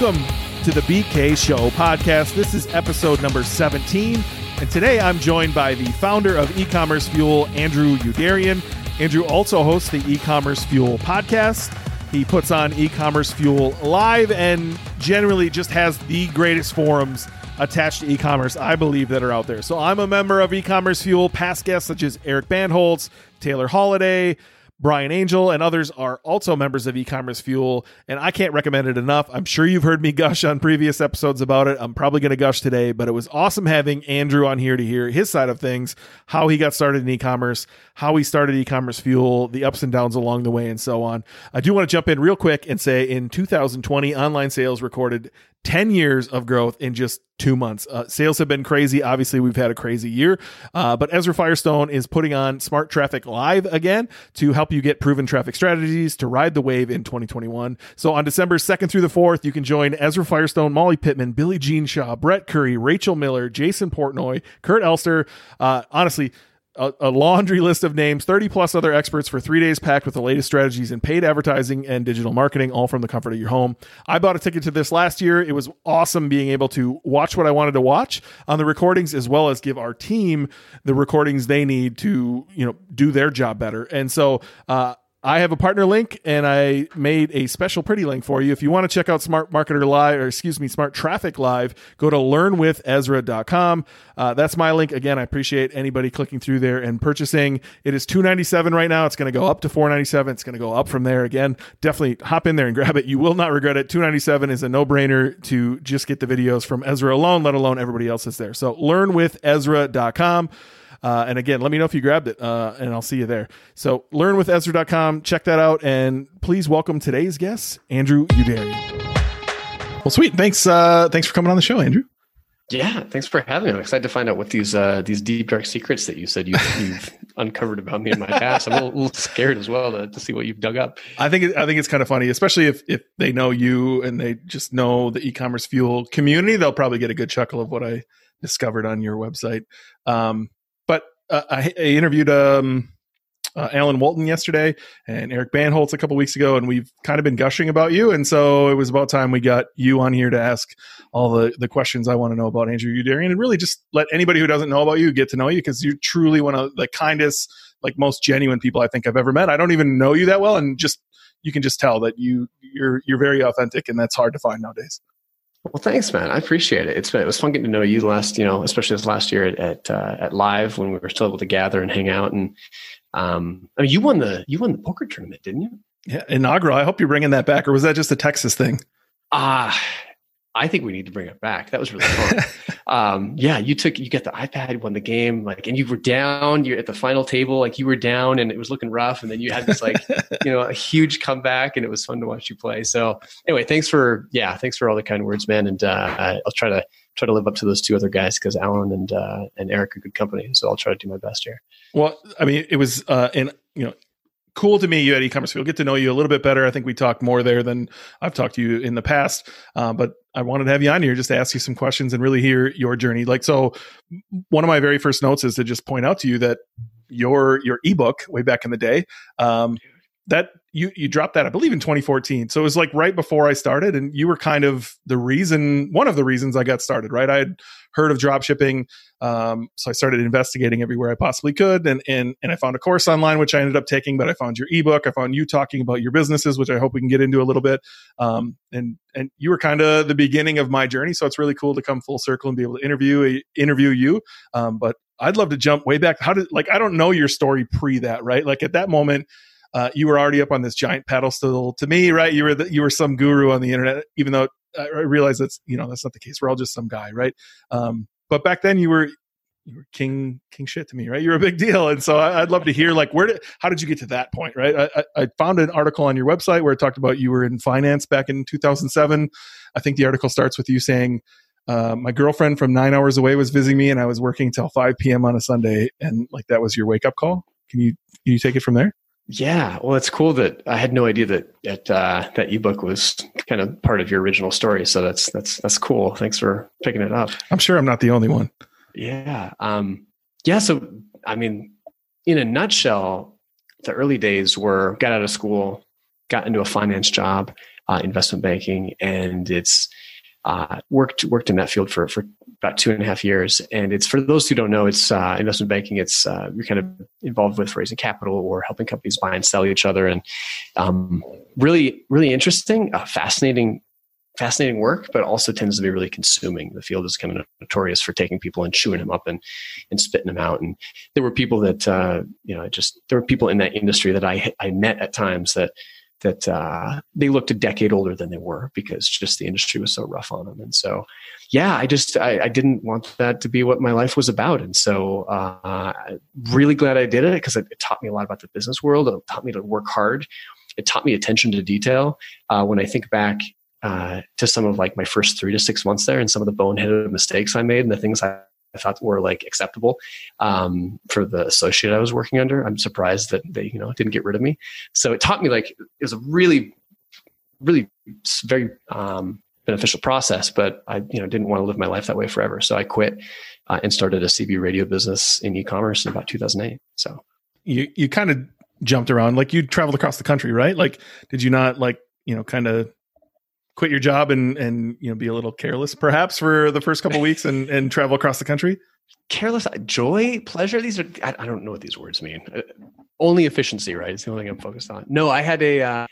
Welcome to the BK Show podcast. This is episode number 17. And today I'm joined by the founder of e-commerce fuel, Andrew Youderian. Andrew also hosts the e-commerce fuel podcast. He puts on e-commerce fuel live and generally just has the greatest forums attached to e-commerce I believe that are out there. So I'm a member of e-commerce fuel. Past guests such as Eric Bandholz, Taylor Holiday, Brian Angel and others are also members of e-commerce fuel and i can't recommend it enough. I'm sure you've heard me gush on previous episodes about it. I'm probably going to gush today but it was awesome having andrew on here to hear his side of things how he got started in e-commerce how he started e-commerce fuel the ups and downs along the way and so on. I do want to jump in real quick and say in 2020 online sales recorded 10 years of growth in just two months. Uh, sales have been crazy. Obviously, we've had a crazy year, uh, but Ezra Firestone is putting on Smart Traffic Live again to help you get proven traffic strategies to ride the wave in 2021. So on December 2nd through the 4th, you can join Ezra Firestone, Molly Pittman, Billy Gene Shaw, Brett Curry, Rachel Miller, Jason Portnoy, Kurt Elster. Uh, honestly, a, a, laundry list of names, 30 plus other experts for three days packed with the latest strategies in paid advertising and digital marketing, all from the comfort of your home. I bought a ticket to this last year. It was awesome being able to watch what I wanted to watch on the recordings, as well as give our team the recordings they need to, you know, do their job better. And so, uh, I have a partner link and I made a special pretty link for you. If you want to check out Smart Marketer Live, or excuse me, Smart Traffic Live, go to learnwithezra.com. Uh, that's my link. Again, I appreciate anybody clicking through there and purchasing. It is two ninety seven right now. It's going to go up to four ninety seven. It's going to go up from there. Again, definitely hop in there and grab it. You will not regret it. Two ninety seven is a no brainer to just get the videos from Ezra alone, let alone everybody else that's there. So learnwithezra.com. Uh, and again, let me know if you grabbed it, uh, and I'll see you there. So learnwithezra.com, check that out, and please welcome today's guest, Andrew Youderian. Well, sweet. Thanks. Uh, thanks for coming on the show, Andrew. Yeah, thanks for having me. I'm excited to find out what these uh, these deep dark secrets that you said you, have uncovered about me in my past. I'm a little, a little scared as well to, to, see what you've dug up. I think it, I think it's kind of funny, especially if if they know you and they just know the e-commerce fuel community. They'll probably get a good chuckle of what I discovered on your website. Um, uh, I, I, interviewed um, uh, Alan Walton yesterday and Eric Bandholz a couple weeks ago, and we've kind of been gushing about you. And so it was about time we got you on here to ask all the, the questions I want to know about Andrew Youderian and really just let anybody who doesn't know about you get to know you because you're truly one of the kindest, like most genuine people I think I've ever met. I don't even know you that well, and just you can just tell that you you're you're very authentic, and that's hard to find nowadays. Well, thanks, man. I appreciate it. It's been, it was fun getting to know you last, you know, especially this last year at at, uh, at live when we were still able to gather and hang out. And um, I mean, you won the you won the poker tournament, didn't you? Yeah, inaugural. I hope you're bringing that back, or was that just a Texas thing? Ah, uh, I think we need to bring it back. That was really fun. um, yeah, you took you got the iPad, won the game, like, and you were down. You're at the final table, like you were down, and it was looking rough. And then you had this like, you know, a huge comeback, and it was fun to watch you play. So anyway, thanks for yeah, thanks for all the kind words, man. And uh, I'll try to try to live up to those two other guys because Alan and uh, and Eric are good company. So I'll try to do my best here. Well, I mean, it was uh, and you know cool to me you at e-commerce. Fuel get to know you a little bit better. I think we talked more there than i've talked to you in the past. Uh, but i wanted to have you on here just to ask you some questions and really hear your journey. Like so one of my very first notes is to just point out to you that your your ebook way back in the day um, that you you dropped that I believe in 2014. So it was like right before I started, and you were kind of the reason, one of the reasons I got started. Right, I had heard of drop shipping, um, so I started investigating everywhere I possibly could, and and and I found a course online which I ended up taking. But I found your ebook, I found you talking about your businesses, which I hope we can get into a little bit. Um, and and you were kind of the beginning of my journey, so it's really cool to come full circle and be able to interview interview you. Um, but I'd love to jump way back. How did like I don't know your story pre that, right? Like at that moment uh, you were already up on this giant pedestal to me, right? You were the, you were some guru on the internet, even though I realize that's you know that's not the case. We're all just some guy, right? Um, but back then you were you were king king shit to me, right? You're a big deal, and so I, would love to hear like where did how did you get to that point, right? I, I found an article on your website where it talked about you were in finance back in 2007. I think the article starts with you saying. Uh, my girlfriend from nine hours away was visiting me, and I was working till 5 p.m. on a Sunday, and like that was your wake up call. Can you can you take it from there? Yeah, well, it's cool that I had no idea that that uh, that ebook was kind of part of your original story. So that's that's that's cool. Thanks for picking it up. I'm sure I'm not the only one. Yeah, um, yeah. So I mean, in a nutshell, the early days were got out of school, got into a finance job, uh, investment banking, and it's uh, worked worked in that field for for about two and a half years. And it's for those who don't know, it's uh, investment banking. It's uh, you're kind of involved with raising capital or helping companies buy and sell each other, and um, really really interesting, uh, fascinating. Fascinating work, but also tends to be really consuming. The field is kind of notorious for taking people and chewing them up and and spitting them out. And there were people that uh, you know, just there were people in that industry that I I met at times that that uh, they looked a decade older than they were because just the industry was so rough on them. And so, yeah, I just I, I didn't want that to be what my life was about. And so, uh, really glad I did it because it, it, taught me a lot about the business world. It taught me to work hard. It taught me attention to detail. Uh, when I think back uh, to some of like my first three to six months there and some of the boneheaded mistakes I made and the things I I thought were like acceptable um, for the associate I was working under. I'm surprised that they, you know, didn't get rid of me. So it taught me like it was a really, really very um, beneficial process. But I, you know, didn't want to live my life that way forever. So I quit uh, and started a CB radio business in e-commerce in about 2008. So you you kind of jumped around, like you traveled across the country, right? Like, did you not like you know kind of quit your job and and you know be a little careless perhaps for the first couple weeks and and travel across the country? Careless joy pleasure these are i, I don't know what these words mean. Uh, only efficiency right it's the only thing i'm focused on. No i had a uh,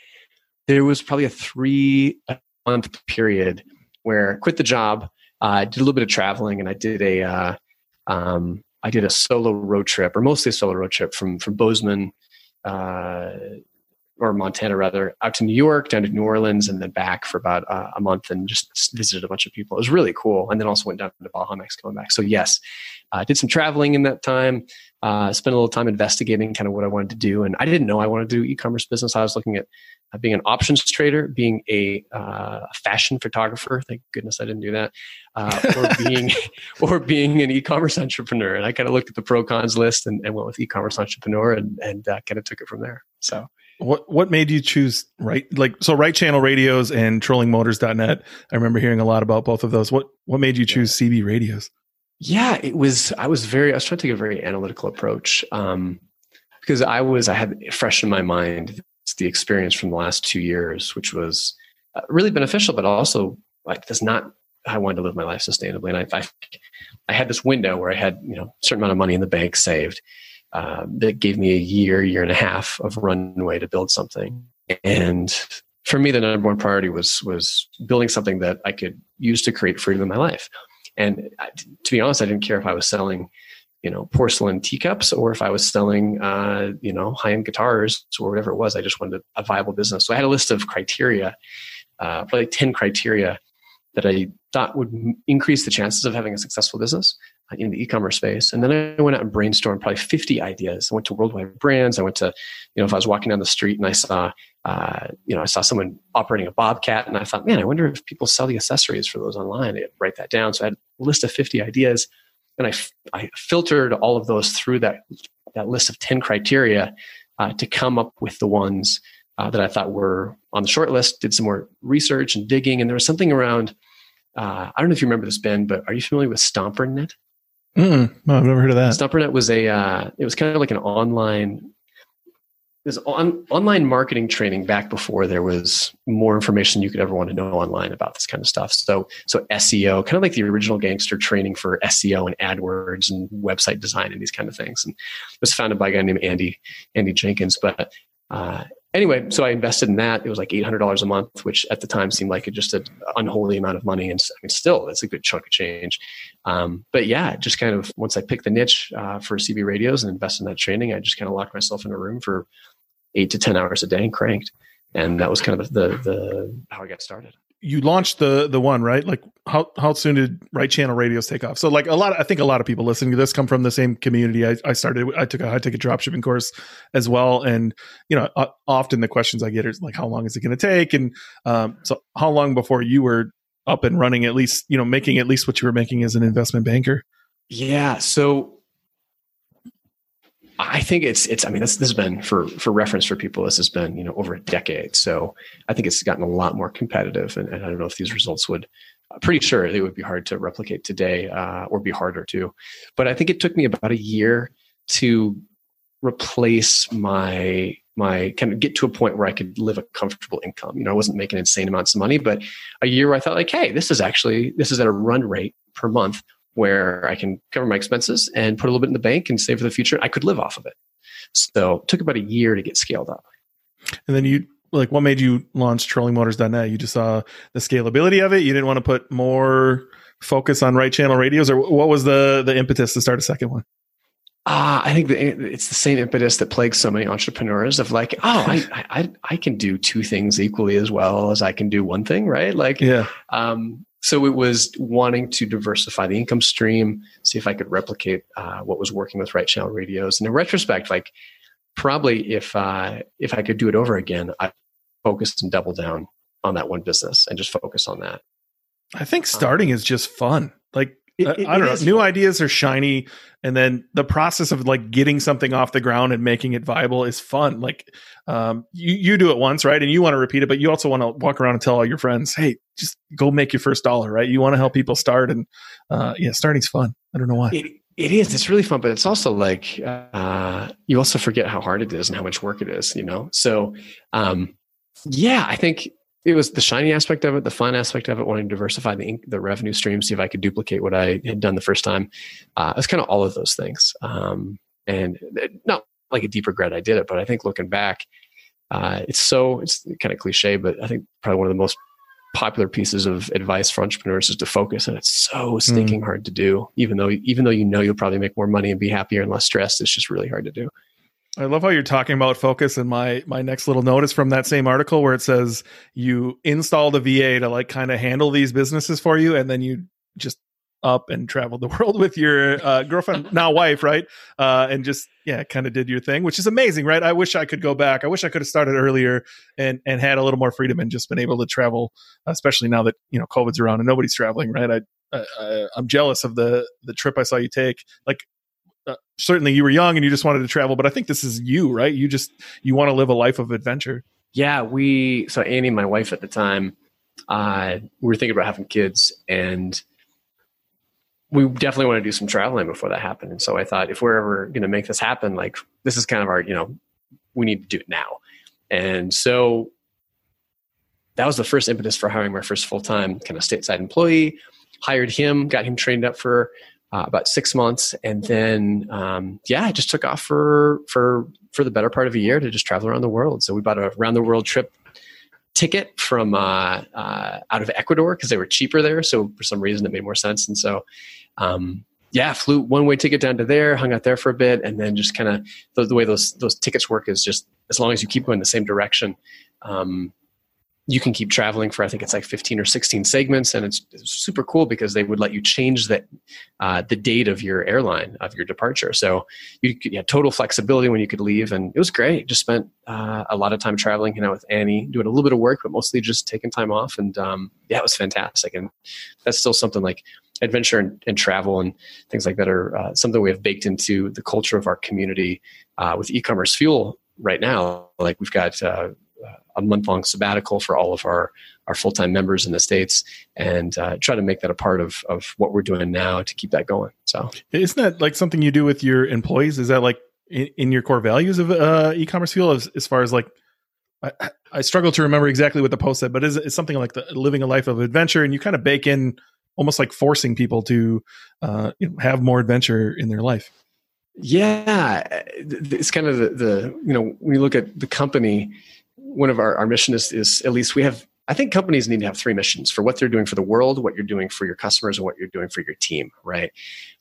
there was probably a three month period where I quit the job uh, did a little bit of traveling and i did a uh, um, I did a solo road trip or mostly a solo road trip from from bozeman uh, or Montana rather, out to New York, down to New Orleans, and then back for about uh, a month and just visited a bunch of people. It was really cool. And then also went down to Baja, Mexico, and back. So yes, I uh, did some traveling in that time. Uh, spent a little time investigating kind of what I wanted to do, and I didn't know I wanted to do e-commerce business. I was looking at uh, being an options trader, being a uh, fashion photographer. Thank goodness I didn't do that, uh, or being or being an e-commerce entrepreneur. And I kind of looked at the pro cons list and, and went with e-commerce entrepreneur, and and kind of took it from there. So what what made you choose right like so right channel radios and trollingmotors.net? I remember hearing a lot about both of those. What what made you choose CB radios? Yeah, it was I was very I was trying to take a very analytical approach. Um, because I was I had fresh in my mind the experience from the last two years, which was uh, really beneficial, but also like does not I wanted to live my life sustainably. And I, I, I had this window where I had you know a certain amount of money in the bank saved, uh, that gave me a year, year and a half of runway to build something. And for me, the number one priority was was building something that I could use to create freedom in my life. And to be honest, I didn't care if I was selling, you know, porcelain teacups or if I was selling, uh, you know, high end guitars or whatever it was. I just wanted a viable business. So I had a list of criteria, uh, probably ten criteria that I thought would increase the chances of having a successful business in the e-commerce space. And then I went out and brainstormed probably 50 ideas. I went to worldwide brands. I went to, you know, if I was walking down the street and I saw, uh, you know, I saw someone operating a Bobcat and I thought, man, I wonder if people sell the accessories for those online. I write that down. So I had a list of 50 ideas and I, I filtered all of those through that, that list of 10 criteria uh, to come up with the ones uh, that I thought were on the short list, did some more research and digging. And there was something around, uh, I don't know if you remember this, Ben, but are you familiar with StomperNet? Mm-mm. No, I've never heard of that. StomperNet was a uh, it was kind of like an online this on, online marketing training back before there was more information you could ever want to know online about this kind of stuff. So so SEO, kind of like the original gangster training for SEO and AdWords and website design and these kind of things. And it was founded by a guy named Andy Andy Jenkins. But uh, anyway, so I invested in that. It was like eight hundred dollars a month, which at the time seemed like just an unholy amount of money. And I mean, still, that's a good chunk of change. Um, but yeah, just kind of once I picked the niche uh, for CB radios and invested in that training, I just kind of locked myself in a room for eight to ten hours a day and cranked. And that was kind of the, the how I got started you launched the the one right? Like how how soon did right channel radios take off? So like a lot of, i think a lot of people listening to this come from the same community i, I started i took a high ticket dropshipping course as well. And you know uh, often the questions i get is like how long is it going to take? And um, so how long before you were up and running at least you know making at least what you were making as an investment banker? Yeah. So I think it's it's. I mean, this, this has been for for reference for people. This has been you know over a decade. So I think it's gotten a lot more competitive. And, and I don't know if these results would. I'm pretty sure they would be hard to replicate today, uh, or be harder to. But I think it took me about a year to replace my my kind of get to a point where I could live a comfortable income. You know, I wasn't making insane amounts of money, but a year where I thought like, hey, this is actually this is at a run rate per month where I can cover my expenses and put a little bit in the bank and save for the future. I could live off of it. So it took about a year to get scaled up. And then you like what made you launch trollingmotors.net? You just saw the scalability of it. You didn't want to put more focus on right channel radios or what was the the impetus to start a second one? Uh, I think the, it's the same impetus that plagues so many entrepreneurs of like, oh, I, I, I can do two things equally as well as I can do one thing, right? Like, yeah. Um, so it was wanting to diversify the income stream, see if I could replicate uh, what was working with right channel radios. And in retrospect, like probably if uh, if I could do it over again, I focused and double down on that one business and just focus on that. I think starting um, is just fun. Like it, it, I don't know. New fun. ideas are shiny, and then the process of like getting something off the ground and making it viable is fun. Like um, you you do it once, right? And you want to repeat it, but you also want to walk around and tell all your friends, "Hey, just go make your first dollar," right? You want to help people start, and uh, yeah, starting's fun. I don't know why. It, it is. It's really fun, but it's also like uh, you also forget how hard it is and how much work it is. You know, so um, yeah, I think it was the shiny aspect of it, the fun aspect of it, wanting to diversify the the revenue stream, see if I could duplicate what I had done the first time. Uh, it's kind of all of those things, um, and not like a deep regret I did it, but I think looking back, uh, it's so it's kind of cliche, but I think probably one of the most popular pieces of advice for entrepreneurs is to focus, and it's so stinking mm. hard to do. Even though even though you know you'll probably make more money and be happier and less stressed, it's just really hard to do. I love how you're talking about focus. And my my next little note is from that same article where it says you installed a VA to like kind of handle these businesses for you, and then you just up and traveled the world with your uh, girlfriend, now wife, right? Uh, and just yeah, kind of did your thing, which is amazing, right? I wish I could go back. I wish I could have started earlier and and had a little more freedom and just been able to travel, especially now that you know COVID's around and nobody's traveling, right? I, I I'm jealous of the the trip I saw you take. Like uh, certainly you were young and you just wanted to travel, but I think this is you, right? You just you want to live a life of adventure. Yeah, we so Annie, my wife at the time, uh, we were thinking about having kids, and we definitely want to do some traveling before that happened. And so I thought, if we're ever going to make this happen, like this is kind of our, you know, we need to do it now. And so that was the first impetus for hiring my first full time kind of stateside employee. Hired him, got him trained up for uh, about six months, and then um, yeah, I just took off for for for the better part of a year to just travel around the world. So we bought a round the world trip ticket from uh, uh, out of Ecuador because they were cheaper there. So for some reason it made more sense, and so um, yeah, flew one way ticket down to there, hung out there for a bit, and then just kind of the, the, way those those tickets work is just as long as you keep going the same direction. Um, you can keep traveling for I think it's like 15 or 16 segments, and it's, it's super cool because they would let you change that uh, the date of your airline of your departure. So you, you had total flexibility when you could leave, and it was great. Just spent uh, a lot of time traveling, you know, with Annie, doing a little bit of work, but mostly just taking time off, and um, yeah, it was fantastic. And that's still something like adventure and, and travel and things like that are uh, something we have baked into the culture of our community uh, with e-commerce fuel right now. Like we've got uh, a month long sabbatical for all of our our full time members in the states, and uh, try to make that a part of of what we're doing now to keep that going. So, isn't that like something you do with your employees? Is that like in, in your core values of uh, e-commerce fuel as, as far as like I, I, struggle to remember exactly what the post said, but is it something like the, living a life of adventure, and you kind of bake in almost like forcing people to uh, you know, have more adventure in their life. Yeah, it's kind of the, the you know when you look at the company, one of our, our mission is, is at least we have I think companies need to have three missions for what they're doing for the world, what you're doing for your customers, and what you're doing for your team, right?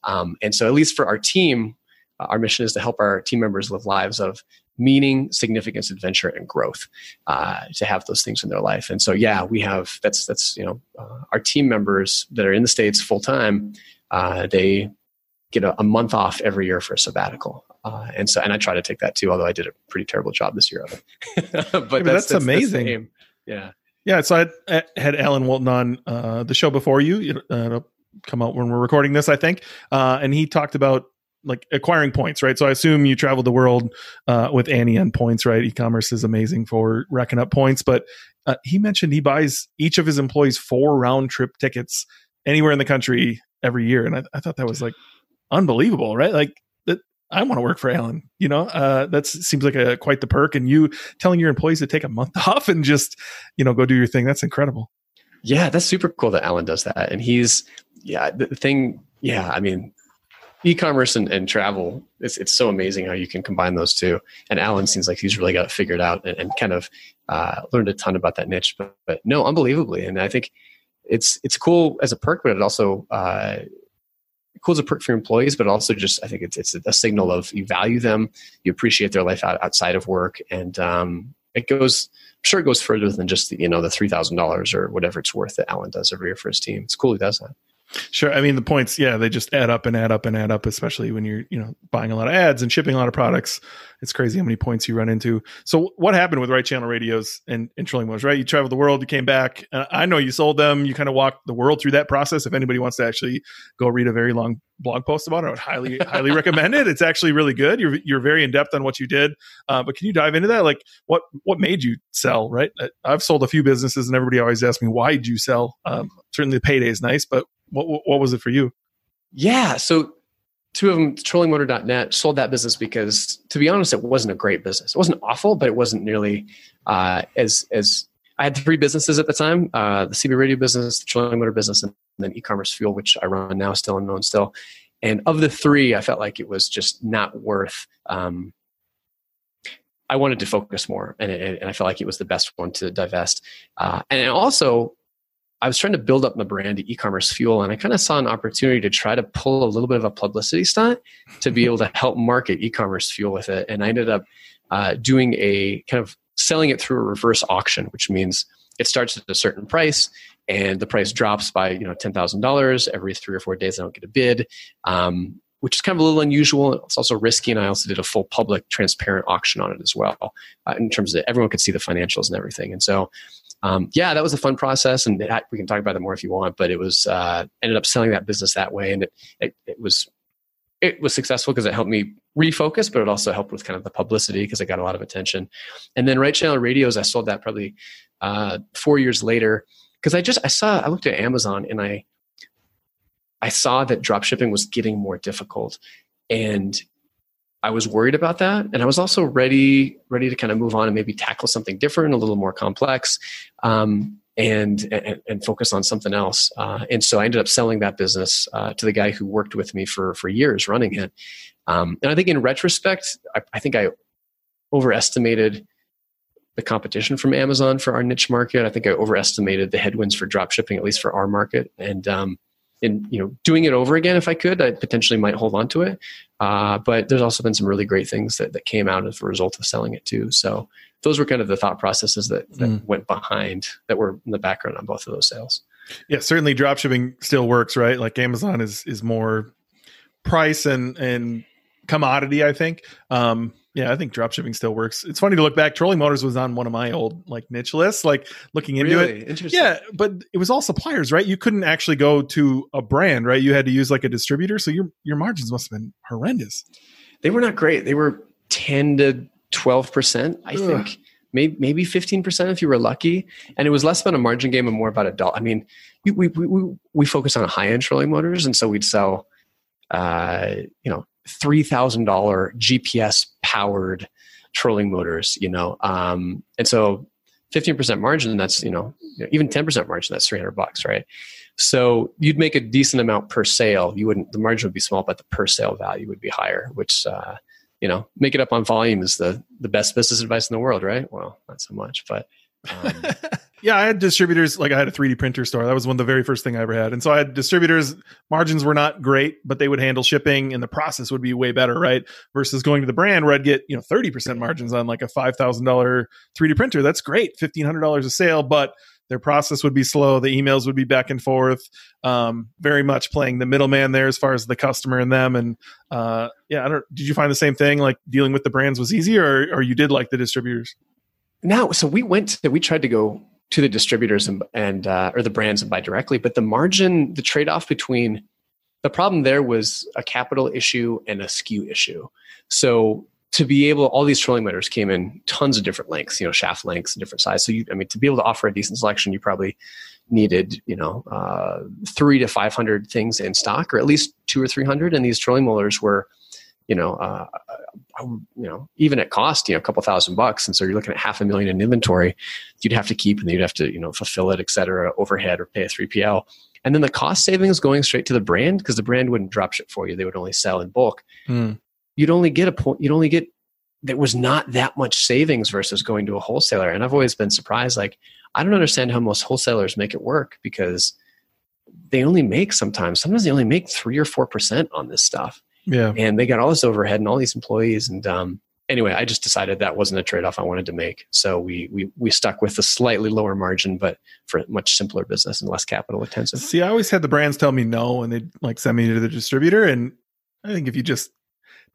Um, and so, at least for our team, uh, our mission is to help our team members live lives of meaning, significance, adventure, and growth. Uh, to have those things in their life, and so yeah, we have that's that's you know uh, our team members that are in the states full time. Uh, they get a, a, month off every year for a sabbatical. Uh, and so, and I try to take that too, although I did a pretty terrible job this year of it. but yeah, that's, that's, that's, amazing. yeah. Yeah. So I, I had Alan Walton on uh, the show before you. Uh, it'll come out when we're recording this, I think. Uh, and he talked about like acquiring points, right? So I assume you traveled the world uh, with Annie on points, right? E-commerce is amazing for racking up points, but uh, he mentioned he buys each of his employees four round trip tickets anywhere in the country every year, and I, I thought that was like unbelievable, right? Like that I want to work for Alan. You know, uh, that seems like a quite the perk. And you telling your employees to take a month off and just, you know, go do your thing. That's incredible. Yeah, that's super cool that Alan does that. And he's, yeah, the thing, yeah, I mean, e-commerce and, and travel, it's, it's so amazing how you can combine those two. And Alan seems like he's really got it figured out and, and kind of uh, learned a ton about that niche. But, but no, unbelievably. And I think it's, it's cool as a perk, but it also, uh, cool as a perk for employees, but also just I think it's it's a signal of you value them, you appreciate their life out, outside of work, and um, it goes. I'm sure it goes further than just the, you know the three thousand dollars or whatever it's worth that Alan does every year for his team. It's cool he does that. Sure. I mean, the points, yeah, they just add up and add up and add up, especially when you're, you know, buying a lot of ads and shipping a lot of products. It's crazy how many points you run into. So, what happened with right channel radios and, and trolling motors, right? You traveled the world, you came back. Uh, I know you sold them. You kind of walked the world through that process. If anybody wants to actually go read a very long blog post about it, I would highly, highly recommend it. It's actually really good. You're, you're very in depth on what you did. Uh, but can you dive into that? Like, what, what made you sell, right? I've sold a few businesses and everybody always asks me, why did you sell? Um, certainly the payday is nice, but what, what was it for you? Yeah. So two of them, trollingmotor.net, sold that business because, to be honest, it wasn't a great business. It wasn't awful, but it wasn't nearly uh, as as. I had three businesses at the time: uh, the CB radio business, the trolling motor business, and then e-commerce fuel, which I run now, still unknown still. And of the three, I felt like it was just not worth. Um, I wanted to focus more, and, it, and I felt like it was the best one to divest. Uh, and also, I was trying to build up my brand to e-commerce fuel, and I kind of saw an opportunity to try to pull a little bit of a publicity stunt to be able to help market e-commerce fuel with it. And I ended up uh, doing a kind of selling it through a reverse auction, which means it starts at a certain price and the price drops by you know ten thousand dollars every three or four days. I don't get a bid, um, which is kind of a little unusual. It's also risky, and I also did a full public, transparent auction on it as well, uh, in terms of everyone could see the financials and everything. And so um, yeah, that was a fun process, and it, we can talk about that more if you want. But it was uh, ended up selling that business that way, and it it, it was it was successful because it helped me refocus, but it also helped with kind of the publicity because I got a lot of attention. And then right channel radios, I sold that probably uh, four years later because I just I saw I looked at Amazon and I I saw that drop shipping was getting more difficult, and I was worried about that, and I was also ready ready to kind of move on and maybe tackle something different, a little more complex, um, and, and, and focus on something else. Uh, and so I ended up selling that business uh, to the guy who worked with me for for years running it. Um, and I think in retrospect, I, I think I overestimated the competition from Amazon for our niche market. I think I overestimated the headwinds for drop shipping, at least for our market. And um, in you know doing it over again if I could, I potentially might hold on to it. Uh, but there's also been some really great things that, that came out as a result of selling it too. So those were kind of the thought processes that, that mm. went behind that were in the background on both of those sales. Yeah, certainly dropshipping still works, right? Like Amazon is is more price and and commodity, I think. Um, yeah, I think dropshipping still works. It's funny to look back. Trolling Motors was on one of my old like niche lists, like looking into really? it. Interesting. Yeah, but it was all suppliers, right? You couldn't actually go to a brand, right? You had to use like a distributor, so your your margins must have been horrendous. They were not great. They were ten to twelve percent, I Ugh. think. Maybe maybe fifteen percent if you were lucky, and it was less about a margin game and more about a dollar. I mean, we we we, we focus on high end trolling motors, and so we'd sell, uh, you know, $3,000 GPS powered trolling motors, you know. Um, and so 15% margin, that's, you know, even 10% margin, that's 300 bucks, right? So you'd make a decent amount per sale. You wouldn't, the margin would be small, but the per sale value would be higher, which, uh, you know, make it up on volume is the, the best business advice in the world, right? Well, not so much, but um, yeah, I had distributors. Like I had a 3D printer store. That was one of the very first thing I ever had. And so I had distributors. Margins were not great, but they would handle shipping, and the process would be way better, right? Versus going to the brand where I'd get you know 30 percent margins on like a five thousand dollar 3D printer. That's great, fifteen hundred dollars a sale, but their process would be slow. The emails would be back and forth. Um, very much playing the middleman there as far as the customer and them. And uh, yeah, I don't. Did you find the same thing? Like dealing with the brands was easy, or or you did like the distributors? Now so we went to, we tried to go to the distributors and, and uh, or the brands and buy directly but the margin the trade-off between the problem there was a capital issue and a SKU issue so to be able all these trolling motors came in tons of different lengths you know shaft lengths and different sizes. so you i mean to be able to offer a decent selection you probably needed you know uh, three to 500 things in stock or at least two or 300 and these trolling motors were you know, uh, uh, you know, even at cost, you know, a couple thousand bucks. And so you're looking at half a million in inventory you'd have to keep and you'd have to, you know, fulfill it, et cetera, overhead or pay a 3PL. And then the cost savings going straight to the brand because the brand wouldn't drop ship for you. They would only sell in bulk. Mm. You'd only get a point, you'd only get, there was not that much savings versus going to a wholesaler. And I've always been surprised. Like, I don't understand how most wholesalers make it work because they only make sometimes, sometimes they only make three or 4% on this stuff. Yeah. And they got all this overhead and all these employees. And um, anyway, I just decided that wasn't a trade off I wanted to make. So we, we, we stuck with a slightly lower margin, but for a much simpler business and less capital intensive. See, I always had the brands tell me no and they'd like send me to the distributor. And I think if you just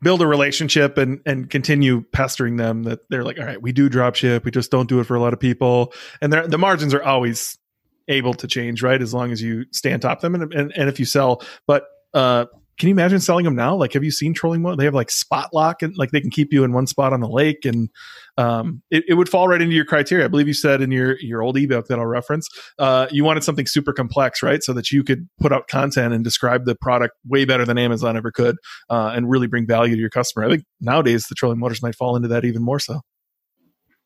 build a relationship and, and continue pestering them that they're like, all right, we do drop ship. We just don't do it for a lot of people. And the margins are always able to change, right? As long as you stay on top of them and, and, and if you sell, but, uh, can you imagine selling them now? Like, have you seen trolling mode? They have like spot lock and like they can keep you in one spot on the lake, and um, it, it, would fall right into your criteria. I believe you said in your your old ebook that I'll reference, uh, you wanted something super complex, right? So that you could put out content and describe the product way better than Amazon ever could, uh, and really bring value to your customer. I think nowadays the trolling motors might fall into that even more so.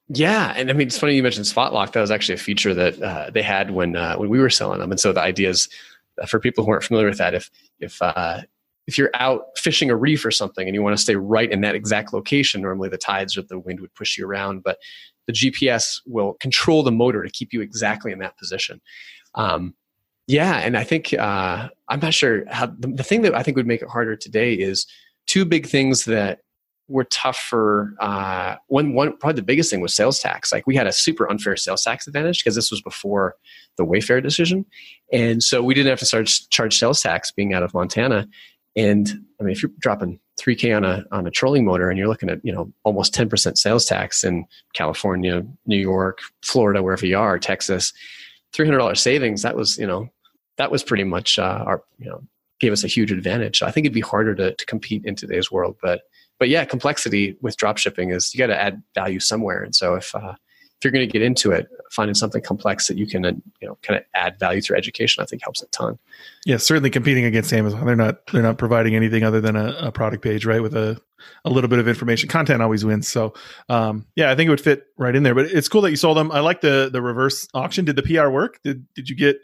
Yeah, and I mean it's funny you mentioned spot lock. That was actually a feature that uh, they had when uh, when we were selling them, and so the idea is uh, for people who aren't familiar with that, if if uh, if you're out fishing a reef or something and you want to stay right in that exact location, normally the tides or the wind would push you around, but the GPS will control the motor to keep you exactly in that position. Um, yeah, and I think uh, I'm not sure how the, the, thing that I think would make it harder today is two big things that were tough for uh, one. One probably the biggest thing was sales tax. Like we had a super unfair sales tax advantage because this was before the Wayfair decision, and so we didn't have to start charge sales tax being out of Montana. And I mean, if you're dropping 3K on a on a trolling motor and you're looking at you know almost 10% sales tax in California, New York, Florida, wherever you are, Texas, $300 savings. That was you know that was pretty much uh, our you know gave us a huge advantage. So I think it'd be harder to, to compete in today's world, but but yeah, complexity with drop shipping is you got to add value somewhere. And so if uh, you're going to get into it, finding something complex that you can, uh, you know, kind of add value through education, I think helps a ton. Yeah, certainly competing against Amazon, they're not they're not providing anything other than a, a product page, right? With a a little bit of information. Content always wins. So, um, yeah, I think it would fit right in there. But it's cool that you sold them. I like the the reverse auction. Did the PR work? Did did you get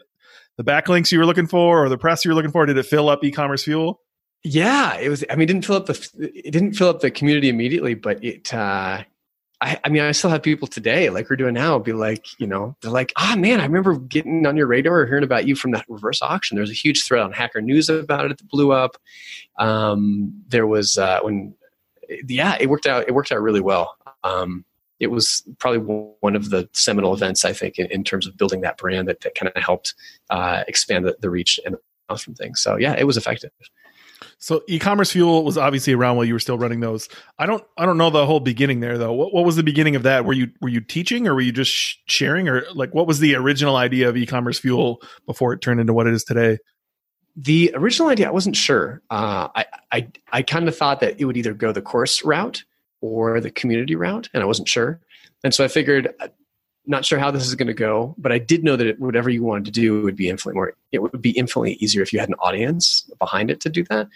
the backlinks you were looking for or the press you were looking for? Did it fill up e-commerce fuel? Yeah, it was. I mean, it didn't fill up the it didn't fill up the community immediately, but it uh, I, I, mean, I still have people today, like we're doing now, be like, you know, they're like, ah, oh, man, I remember getting on your radar or hearing about you from that reverse auction. There was a huge thread on Hacker News about it that blew up. Um, there was uh, when, yeah, it worked out. It worked out really well. Um, it was probably one of the seminal events, I think, in, in terms of building that brand that, that kind of helped uh, expand the, the reach and from things. So yeah, it was effective. So e-commerce fuel was obviously around while you were still running those. I don't I don't know the whole beginning there though. What what was the beginning of that? Were you were you teaching or were you just sharing or like what was the original idea of e-commerce fuel before it turned into what it is today? The original idea, I wasn't sure. Uh, I I I kind of thought that it would either go the course route or the community route, and I wasn't sure. And so I figured, uh, not sure how this is going to go, but I did know that it, whatever you wanted to do would be infinitely more. It would be infinitely easier if you had an audience behind it to do that.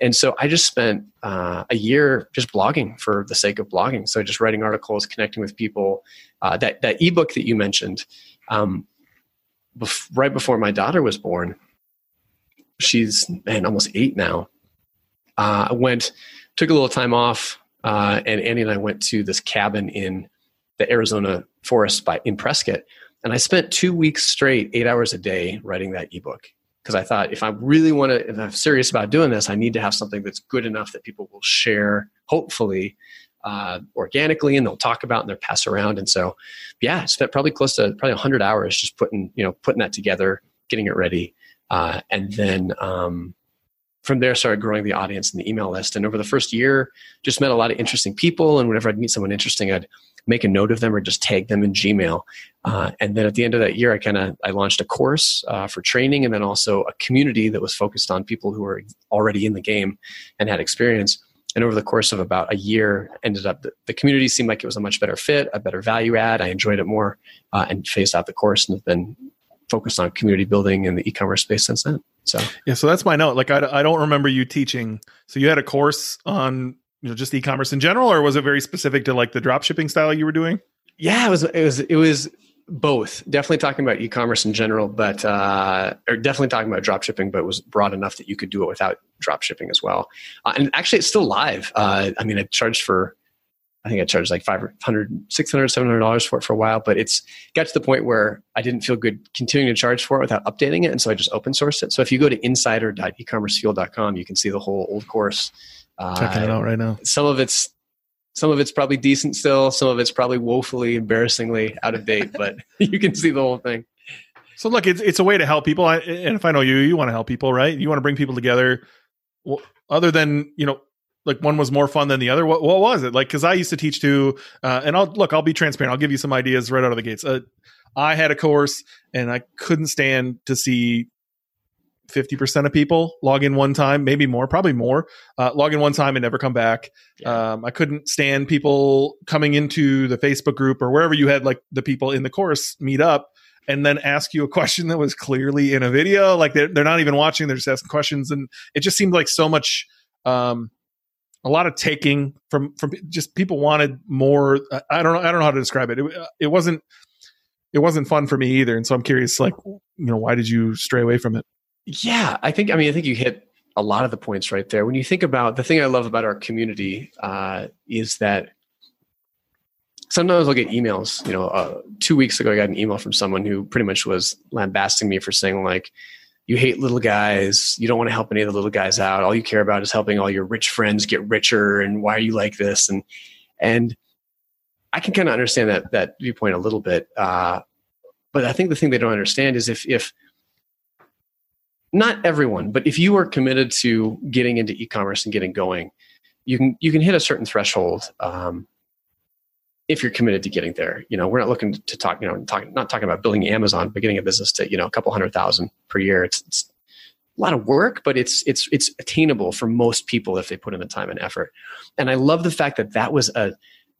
And so I just spent uh, a year just blogging for the sake of blogging. So just writing articles, connecting with people. Uh, that that ebook that you mentioned, um, bef- right before my daughter was born, she's man almost eight now. Uh, I went, took a little time off, uh, and Annie and I went to this cabin in the Arizona forest by in Prescott. And I spent two weeks straight, eight hours a day, writing that ebook because I thought if I really want to, if I'm serious about doing this, I need to have something that's good enough that people will share, hopefully, uh, organically, and they'll talk about and they'll pass around. And so, yeah, I spent probably close to probably 100 hours just putting, you know, putting that together, getting it ready, uh, and then um, from there started growing the audience and the email list. And over the first year, just met a lot of interesting people. And whenever I'd meet someone interesting, I'd make a note of them or just tag them in Gmail. Uh, and then at the end of that year, I kind of I launched a course uh, for training, and then also a community that was focused on people who were already in the game and had experience. And over the course of about a year, ended up the, the community seemed like it was a much better fit, a better value add. I enjoyed it more, uh, and phased out the course and have been focused on community building in the e-commerce space since then. So yeah, so that's my note. Like I, I don't remember you teaching. So you had a course on you know just e-commerce in general, or was it very specific to like the drop shipping style you were doing? Yeah, it was. It was. It was both. Definitely talking about e-commerce in general, but uh, or definitely talking about drop shipping, but it was broad enough that you could do it without drop shipping as well. Uh, and actually, it's still live. Uh, I mean, I charged for I think I charged like 500 600 $700 for it for a while, but it's got to the point where I didn't feel good continuing to charge for it without updating it. And so I just open sourced it. So if you go to insider.ecommercefuel.com, you can see the whole old course. Checking uh, it out right now. Some of it's some of it's probably decent still. Some of it's probably woefully, embarrassingly out of date, but you can see the whole thing. So look, it's it's a way to help people. And if I know you, you want to help people, right? You want to bring people together. Well, other than you know like one was more fun than the other? What what was it like? Because I used to teach too, uh, and I'll look. I'll be transparent. I'll give you some ideas right out of the gates. Uh, I had a course, and I couldn't stand to see fifty percent of people log in one time, maybe more, probably more. Uh, log in one time and never come back. Yeah. Um, I couldn't stand people coming into the Facebook group or wherever you had like the people in the course meet up and then ask you a question that was clearly in a video. Like they're, they're not even watching; they're just asking questions, and it just seemed like so much. Um, a lot of taking from from just people wanted more. I don't know. I don't know how to describe it. It, it wasn't it wasn't fun for me either. And so I'm curious, like, you know, why did you stray away from it? Yeah, I think. I mean, I think you hit a lot of the points right there. When you think about the thing I love about our community uh, is that sometimes I'll get emails. You know, uh, two weeks ago, I got an email from someone who pretty much was lambasting me for saying like, you hate little guys. You don't want to help any of the little guys out. All you care about is helping all your rich friends get richer. And why are you like this? And and I can kind of understand that that viewpoint a little bit. Uh, but I think the thing they don't understand is if if not everyone, but if you are committed to getting into e-commerce and getting going, you can you can hit a certain threshold. Um, if you're committed to getting there. You know, we're not looking to talk, you know, talk, not talking about building Amazon, but getting a business to, you know, a couple hundred thousand per year. It's, it's a lot of work, but it's, it's, it's attainable for most people if they put in the time and effort. And I love the fact that that was a,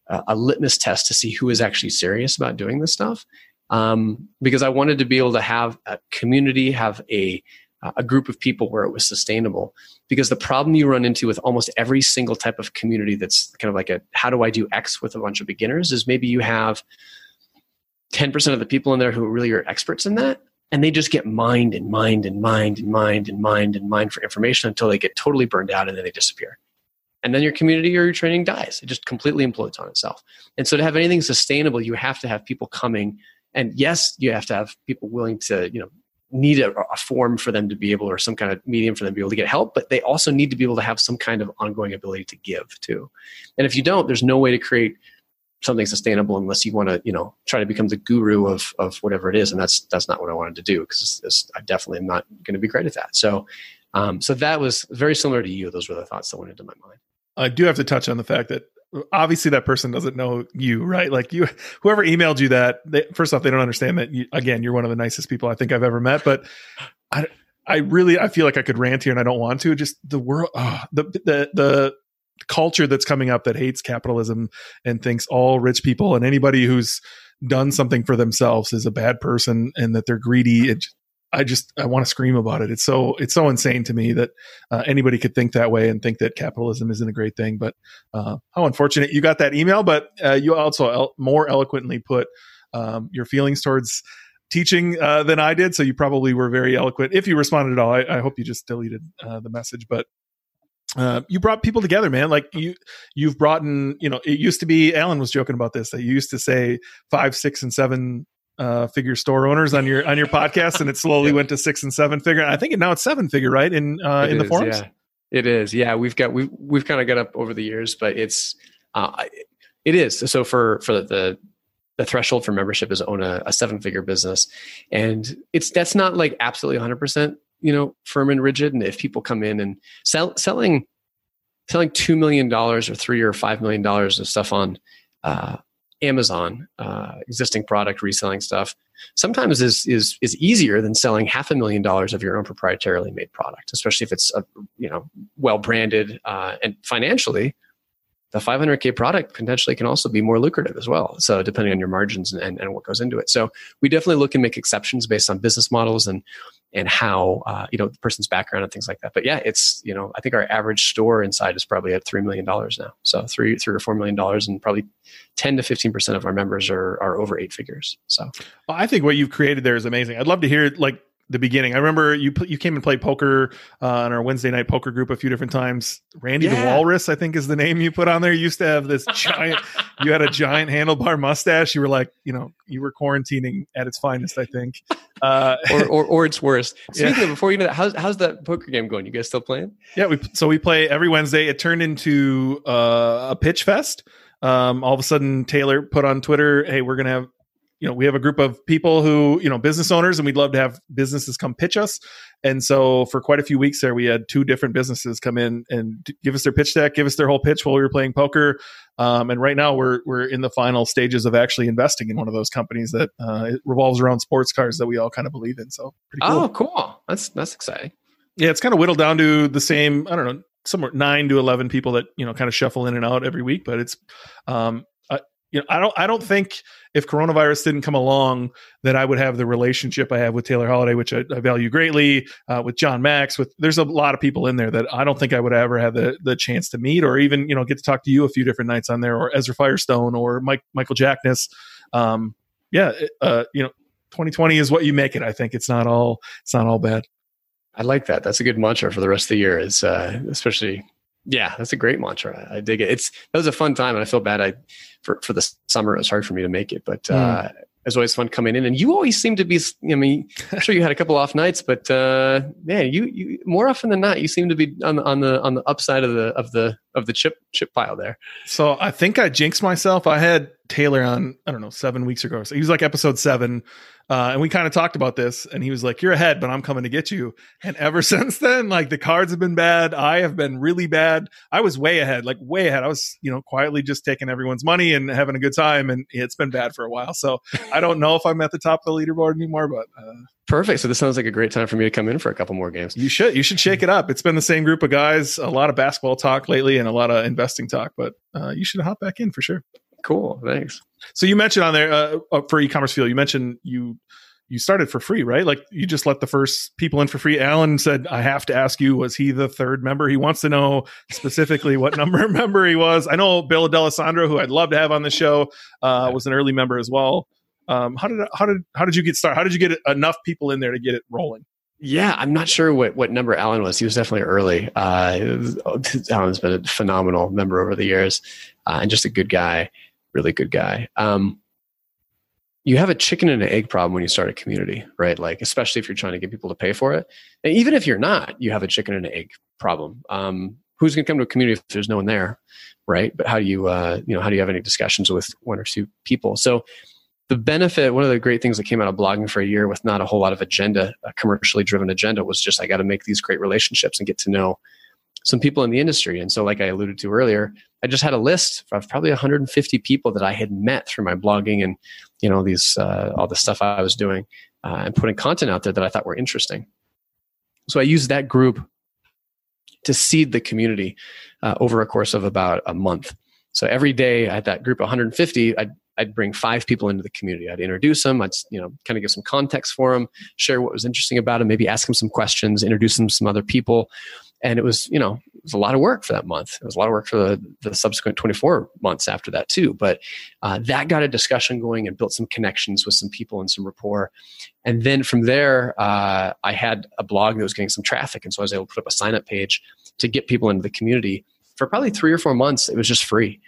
a litmus test to see who is actually serious about doing this stuff. Um, because I wanted to be able to have a community, have a, Uh, a group of people where it was sustainable. Because the problem you run into with almost every single type of community that's kind of like a how do I do X with a bunch of beginners is maybe you have 10% of the people in there who really are experts in that. And they just get mined and mined and mined and mined and mined and mined for information until they get totally burned out and then they disappear. And then your community or your training dies. It just completely implodes on itself. And so to have anything sustainable, you have to have people coming and yes, you have to have people willing to, you know, need a, a, form for them to be able or some kind of medium for them to be able to get help but they also need to be able to have some kind of ongoing ability to give too. And if you don't there's no way to create something sustainable unless you want to you know try to become the guru of of whatever it is. And that's that's not what i wanted to do because i definitely am not going to be great at that. So um, so that was very similar to you. Those were the thoughts that went into my mind. I do have to touch on the fact that obviously that person doesn't know you, right? Like you, whoever emailed you that, they, first off, they don't understand that. You, again, you're one of the nicest people I think I've ever met. But I, I really, I feel like I could rant here, and I don't want to. Just the world, oh, the the the culture that's coming up that hates capitalism and thinks all rich people and anybody who's done something for themselves is a bad person and that they're greedy. It, I just I want to scream about it. It's so it's so insane to me that uh, anybody could think that way and think that capitalism isn't a great thing. But uh, how unfortunate you got that email. But uh, you also el- more eloquently put um, your feelings towards teaching uh, than I did. So you probably were very eloquent. If you responded at all, I, I hope you just deleted uh, the message. But uh, you brought people together, man. Like you, you've brought in. You know, it used to be. Alan was joking about this. That you used to say five, six, and seven uh, figure store owners on your on your podcast, and it slowly yeah. went to six and seven figure. I think now it's seven figure, right? In uh, in is, the forums. Yeah. It is, yeah. We've got we've we've kind of got up over the years, but it's uh, it is. So for for the the threshold for membership is own a, a seven figure business, and it's that's not like absolutely 100 percent you know firm and rigid. And if people come in and sell selling selling two million dollars or three or five million dollars of stuff on uh, Amazon, uh, existing product reselling stuff, sometimes is is is easier than selling half a million dollars of your own proprietarily made product, especially if it's a, you know well branded uh, and financially the 500k product potentially can also be more lucrative as well. So depending on your margins and, and, and what goes into it. So we definitely look and make exceptions based on business models and and how uh, you know the person's background and things like that. But yeah, it's you know I think our average store inside is probably at three million dollars now. So three three or four million dollars, and probably ten to fifteen percent of our members are are over eight figures. So well, I think what you've created there is amazing. I'd love to hear like the beginning. I remember you you came and played poker uh, on our Wednesday night poker group a few different times. Randy yeah. the Walrus, I think, is the name you put on there. You used to have this giant. you had a giant handlebar mustache. You were like, you know, you were quarantining at its finest. I think, uh, or, or, or its worst. Speaking yeah. of, before you know that, how's how's that poker game going? You guys still playing? Yeah, we so we play every Wednesday. It turned into uh, a pitch fest. Um, all of a sudden, Taylor put on Twitter, "Hey, we're gonna have you know we have a group of people who you know business owners and we'd love to have businesses come pitch us. And so for quite a few weeks there we had two different businesses come in and give us their pitch deck give us their whole pitch while we were playing poker. Um, and right now we're we're in the final stages of actually investing in one of those companies that uh, it revolves around sports cars that we all kind of believe in. So cool. oh cool. That's that's exciting. Yeah it's kind of whittled down to the same i don't know somewhere nine to 11 people that you know kind of shuffle in and out every week but it's um you know, I don't I don't think if coronavirus didn't come along that I would have the relationship I have with Taylor Holiday, which I, I value greatly, uh, with John Max. With there's a lot of people in there that I don't think I would ever have the the chance to meet, or even you know get to talk to you a few different nights on there, or Ezra Firestone, or Mike Michael Jackness. Um, yeah, uh, you know, 2020 is what you make it. I think it's not all it's not all bad. I like that. That's a good mantra for the rest of the year. Is uh, especially yeah, that's a great mantra. I dig it. It's that was a fun time, and I feel bad. I for for the summer it was hard for me to make it, but mm. uh, it was always fun coming in. And you always seem to be. I mean, I'm sure you had a couple off nights, but uh, man, you you more often than not, you seem to be on the on the on the upside of the of the of the chip chip pile there. So I think I jinxed myself. I had Taylor on I don't know seven weeks ago. So he was like episode seven. Uh, and we kind of talked about this, and he was like, "You're ahead, but I'm coming to get you." And ever since then, like the cards have been bad. I have been really bad. I was way ahead, like way ahead. I was, you know, quietly just taking everyone's money and having a good time, and it's been bad for a while. So I don't know if I'm at the top of the leaderboard anymore, but uh, perfect. So this sounds like a great time for me to come in for a couple more games. You should, you should shake it up. It's been the same group of guys, a lot of basketball talk lately, and a lot of investing talk, but uh, you should hop back in for sure. Cool, thanks. So you mentioned on there uh, uh for e-commerce fuel, you mentioned you you started for free, right? Like you just let the first people in for free. Alan said, I have to ask you, was he the third member? He wants to know specifically what number member he was. I know Bill D'Alessandro, who I'd love to have on the show, uh, was an early member as well. Um, how did how did how did you get started? How did you get enough people in there to get it rolling? Yeah, I'm not sure what, what number Alan was. He was definitely early. Uh, Alan's been a phenomenal member over the years, uh, and just a good guy, really good guy. Um, you have a chicken and an egg problem when you start a community, right? Like, especially if you're trying to get people to pay for it. And even if you're not, you have a chicken and an egg problem. Um, who's going to come to a community if there's no one there, right? But how do you, uh, you know, how do you have any discussions with one or two people? So, the benefit, one of the great things that came out of blogging for a year with not a whole lot of agenda, a commercially driven agenda, was just I got to make these great relationships and get to know some people in the industry. And so, like I alluded to earlier, I just had a list of probably 150 people that I had met through my blogging and you know these uh, all the stuff I was doing uh, and putting content out there that I thought were interesting. So I used that group to seed the community uh, over a course of about a month. So every day I had that group of 150. I'd I'd bring five people into the community. I'd introduce them. I'd you know kind of give some context for them, share what was interesting about them, maybe ask them some questions, introduce them to some other people, and it was you know it was a lot of work for that month. It was a lot of work for the, the subsequent 24 months after that too. But uh, that got a discussion going and built some connections with some people and some rapport. And then from there uh, i had a blog that was getting some traffic. And so i was able to put up a sign up page to get people into the community. For probably three or four months it was just free.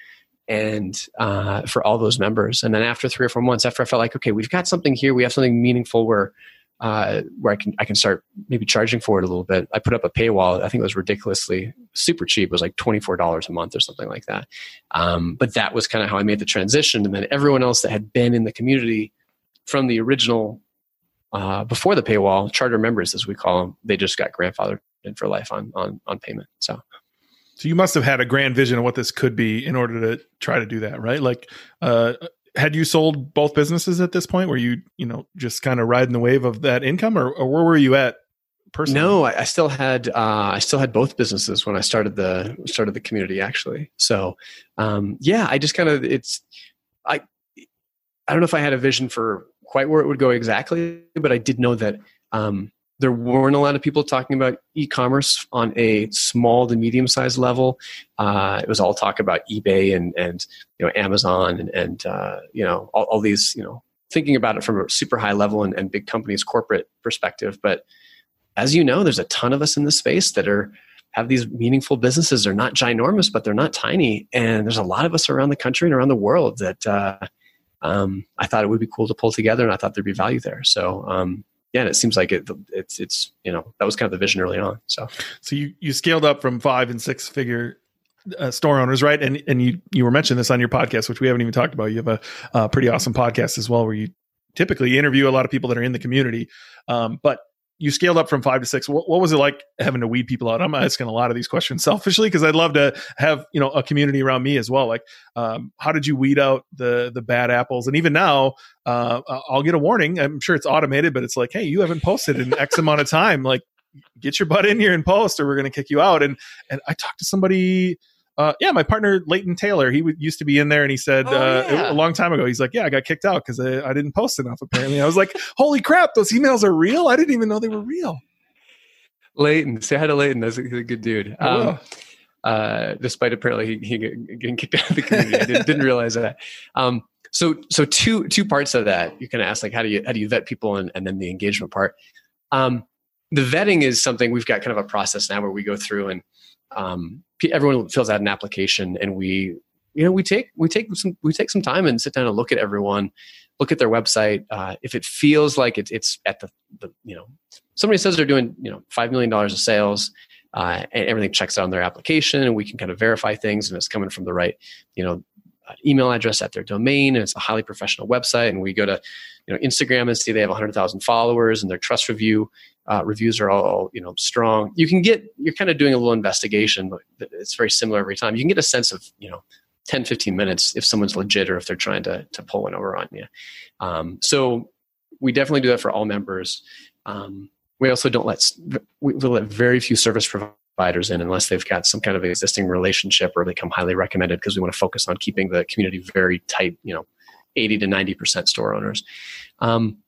And uh, for all those members. And then after three or four months after i felt like okay we've got something here. We have something meaningful where uh, where I can I can start maybe charging for it a little bit. I put up a paywall. I think it was ridiculously super cheap. It was like twenty four dollars a month or something like that. Um, but that was kind of how I made the transition. And then everyone else that had been in the community from the original uh, before the paywall, charter members as we call them, they just got grandfathered in for life on on on payment. So. So you must have had a grand vision of what this could be in order to try to do that, right? Like, uh, had you sold both businesses at this point? Were you, you know, just kind of riding the wave of that income, or, or where were you at personally? No, I, I still had uh, I still had both businesses when I started the started the community actually. So um, yeah, I just kind of it's I I don't know if I had a vision for quite where it would go exactly, but I did know that um, there weren't a lot of people talking about e-commerce on a small to medium sized level. Uh, it was all talk about eBay and and you know Amazon and and uh, you know all, all, these you know thinking about it from a super high level and, and big companies corporate perspective. But as you know, there's a ton of us in this space that are have these meaningful businesses. They're not ginormous, but they're not tiny, and there's a lot of us around the country and around the world that. Uh, um, I thought it would be cool to pull together, and I thought there'd be value there. So um, yeah, and it seems like it, it's it's you know that was kind of the vision early on. So so you you scaled up from five and six figure uh, store owners, right? And and you you were mentioning this on your podcast, which we haven't even talked about. You have a, pretty awesome podcast as well, where you typically interview a lot of people that are in the community. Um, but you scaled up from five to six. What, what, was it like having to weed people out? I'm asking a lot of these questions selfishly because I'd love to have you know a community around me as well. Like, um, how did you weed out the the bad apples? And even now, uh, I'll get a warning. I'm sure it's automated, but it's like, hey, you haven't posted in X amount of time. Like, get your butt in here and post, or we're going to kick you out. And and I talked to somebody uh, yeah, my partner Leighton Taylor, he w- used to be in there, and he said oh, uh, yeah. a long time ago, he's like, yeah, I got kicked out because I, I, didn't post enough. Apparently, I was like, holy crap, those emails are real. I didn't even know they were real. Leighton, say hi to Leighton. That's a, he's a good dude. Um, uh, despite apparently he, he, getting kicked out of the community, I didn't, didn't realize that. Um, so, so two two parts of that. You can ask like, how do you how do you vet people, and, and then the engagement part. Um, the vetting is something we've got kind of a process now where we go through and um, everyone fills out an application and we you know we take we take some we take some time and sit down and look at everyone look at their website uh, if it feels like it, it's at the, the you know somebody says they're doing you know five million dollars of sales uh, and everything checks out on their application and we can kind of verify things and it's coming from the right you know email address at their domain and it's a highly professional website and we go to you know instagram and see they have 100000 followers and their trust review uh, reviews are all you know strong. You can get you're kind of doing a little investigation but it's very similar every time. You can get a sense of you know 10 15 minutes if someone's legit or if they're trying to, to pull one over on you. Um, so we definitely do that for all members. Um, we also don't let we let very few service providers in unless they've got some kind of existing relationship or they come highly recommended because we want to focus on keeping the community very tight you know 80 to 90 percent store owners um,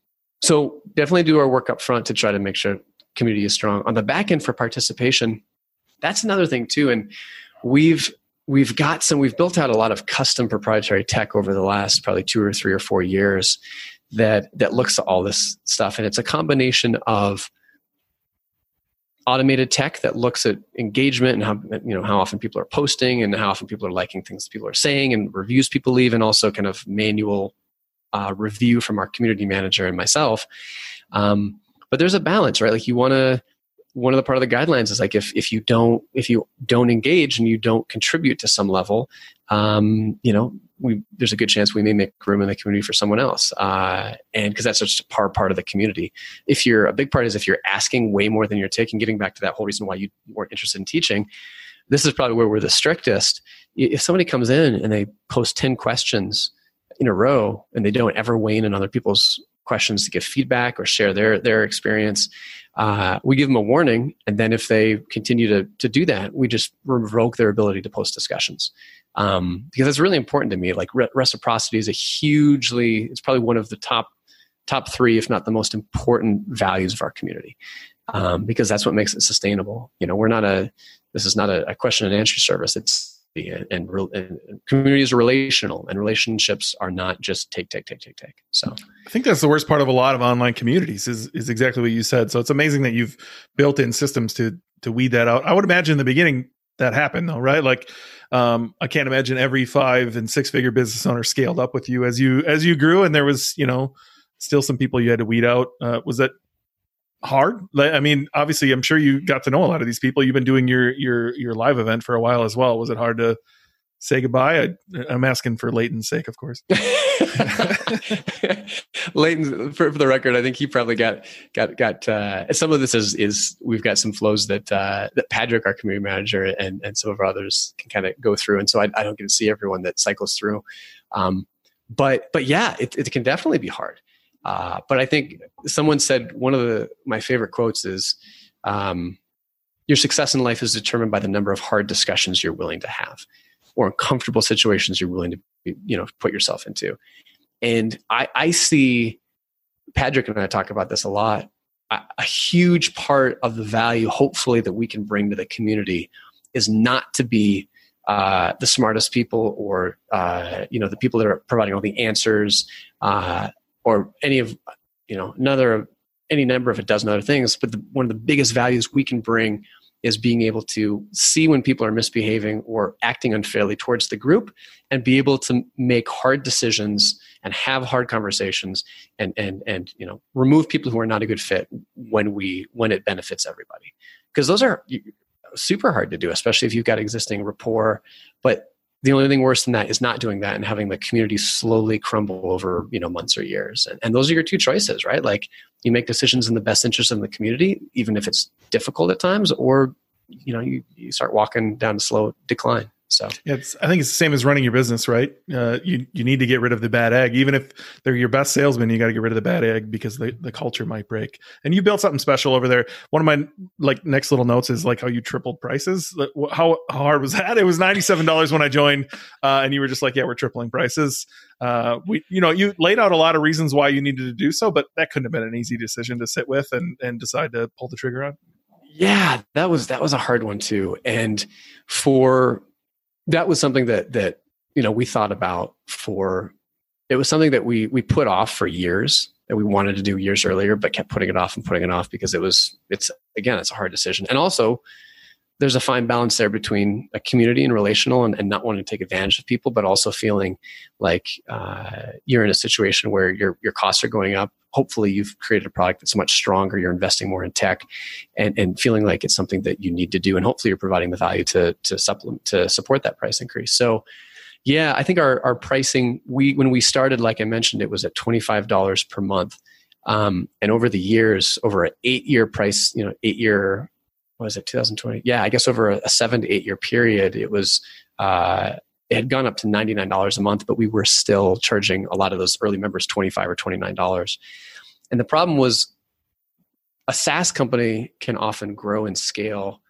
so definitely do our work up front to try to make sure community is strong. On the back end for participation, that's another thing too. And we've we've got some we've built out a lot of custom proprietary tech over the last probably two or three or four years that that looks at all this stuff. And it's a combination of automated tech that looks at engagement and how you know how often people are posting and how often people are liking things people are saying and reviews people leave and also kind of manual uh, review from our community manager and myself. Um, but there's a balance, right? Like you want to. One of the part of the guidelines is like if if you don't if you don't engage and you don't contribute to some level, um, you know, we there's a good chance we may make room in the community for someone else, uh, and because that's just a part part of the community. If you're a big part is if you're asking way more than you're taking. Getting back to that whole reason why you weren't interested in teaching, this is probably where we're the strictest. If somebody comes in and they post ten questions in a row and they don't ever weigh in on other people's questions to give feedback or share their their experience uh, we give them a warning and then if they continue to, to do that we just revoke their ability to post discussions um, because that's really important to me like re- reciprocity is a hugely it's probably one of the top top three if not the most important values of our community. Um, because that's what makes it sustainable. You know we're not a this is not a, a question and answer service. It's and, and, and, communities are relational and relationships are not just take take take take take. So. I think that's the worst part of a lot of online communities is is exactly what you said. So it's amazing that you've built in systems to to weed that out. I would imagine in the beginning that happened though right? Like um, i can't imagine every five and six figure business owner scaled up with you as you as you grew and there was you know still some people you had to weed out. Uh, was that hard? I mean obviously i'm sure you got to know a lot of these people. You've been doing your your your live event for a while as well. Was it hard to say goodbye. I, am asking for leighton's sake of course. Leighton for, for, the record i think he probably got got got uh, some of this is is we've got some flows that uh, that patrick our community manager and and some of our others can kind of go through. And so I, I, don't get to see everyone that cycles through. Um, but but yeah it, it can definitely be hard. Uh, but I think someone said one of the my favorite quotes is um, your success in life is determined by the number of hard discussions you're willing to have or uncomfortable situations you're willing to you know put yourself into. And i i see patrick and i talk about this a lot. A, a huge part of the value hopefully that we can bring to the community is not to be uh, the smartest people or uh, you know the people that are providing all the answers uh, or any of you know another any number of a dozen other things. But the, one of the biggest values we can bring is being able to see when people are misbehaving or acting unfairly towards the group and be able to make hard decisions and have hard conversations and and and you know remove people who are not a good fit when we when it benefits everybody. Because those are super hard to do especially if you've got existing rapport. But the only thing worse than that is not doing that and having the community slowly crumble over you know months or years. And, and those are your two choices right? Like you make decisions in the best interest of the community even if it's difficult at times or you know you, you start walking down a slow decline so it's I think it's the same as running your business, right? Uh, you you need to get rid of the bad egg, even if they're your best salesman. You got to get rid of the bad egg because the, the culture might break. And you built something special over there. One of my like next little notes is like how you tripled prices. How, how hard was that? It was ninety seven dollars when I joined, uh, and you were just like, yeah, we're tripling prices. Uh, we you know you laid out a lot of reasons why you needed to do so, but that couldn't have been an easy decision to sit with and and decide to pull the trigger on. Yeah, that was that was a hard one too, and for that was something that that you know we thought about for it was something that we we put off for years that we wanted to do years earlier but kept putting it off and putting it off because it was it's again it's a hard decision. And also there's a fine balance there between a community and relational and, and not wanting to take advantage of people, but also feeling like uh, you're in a situation where your your costs are going up. Hopefully, you've created a product that's much stronger. You're investing more in tech, and and feeling like it's something that you need to do. And hopefully, you're providing the value to to supplement to support that price increase. So. Yeah, I think our, our pricing, we when we started, like I mentioned, it was at $25 per month. Um, and over the years, over an eight year price, you know, eight year was it 2020? Yeah, I guess over a, a seven to eight year period, it was uh, it had gone up to ninety nine dollars a month, but we were still charging a lot of those early members twenty five or twenty nine dollars. And the problem was, a SaaS company can often grow and scale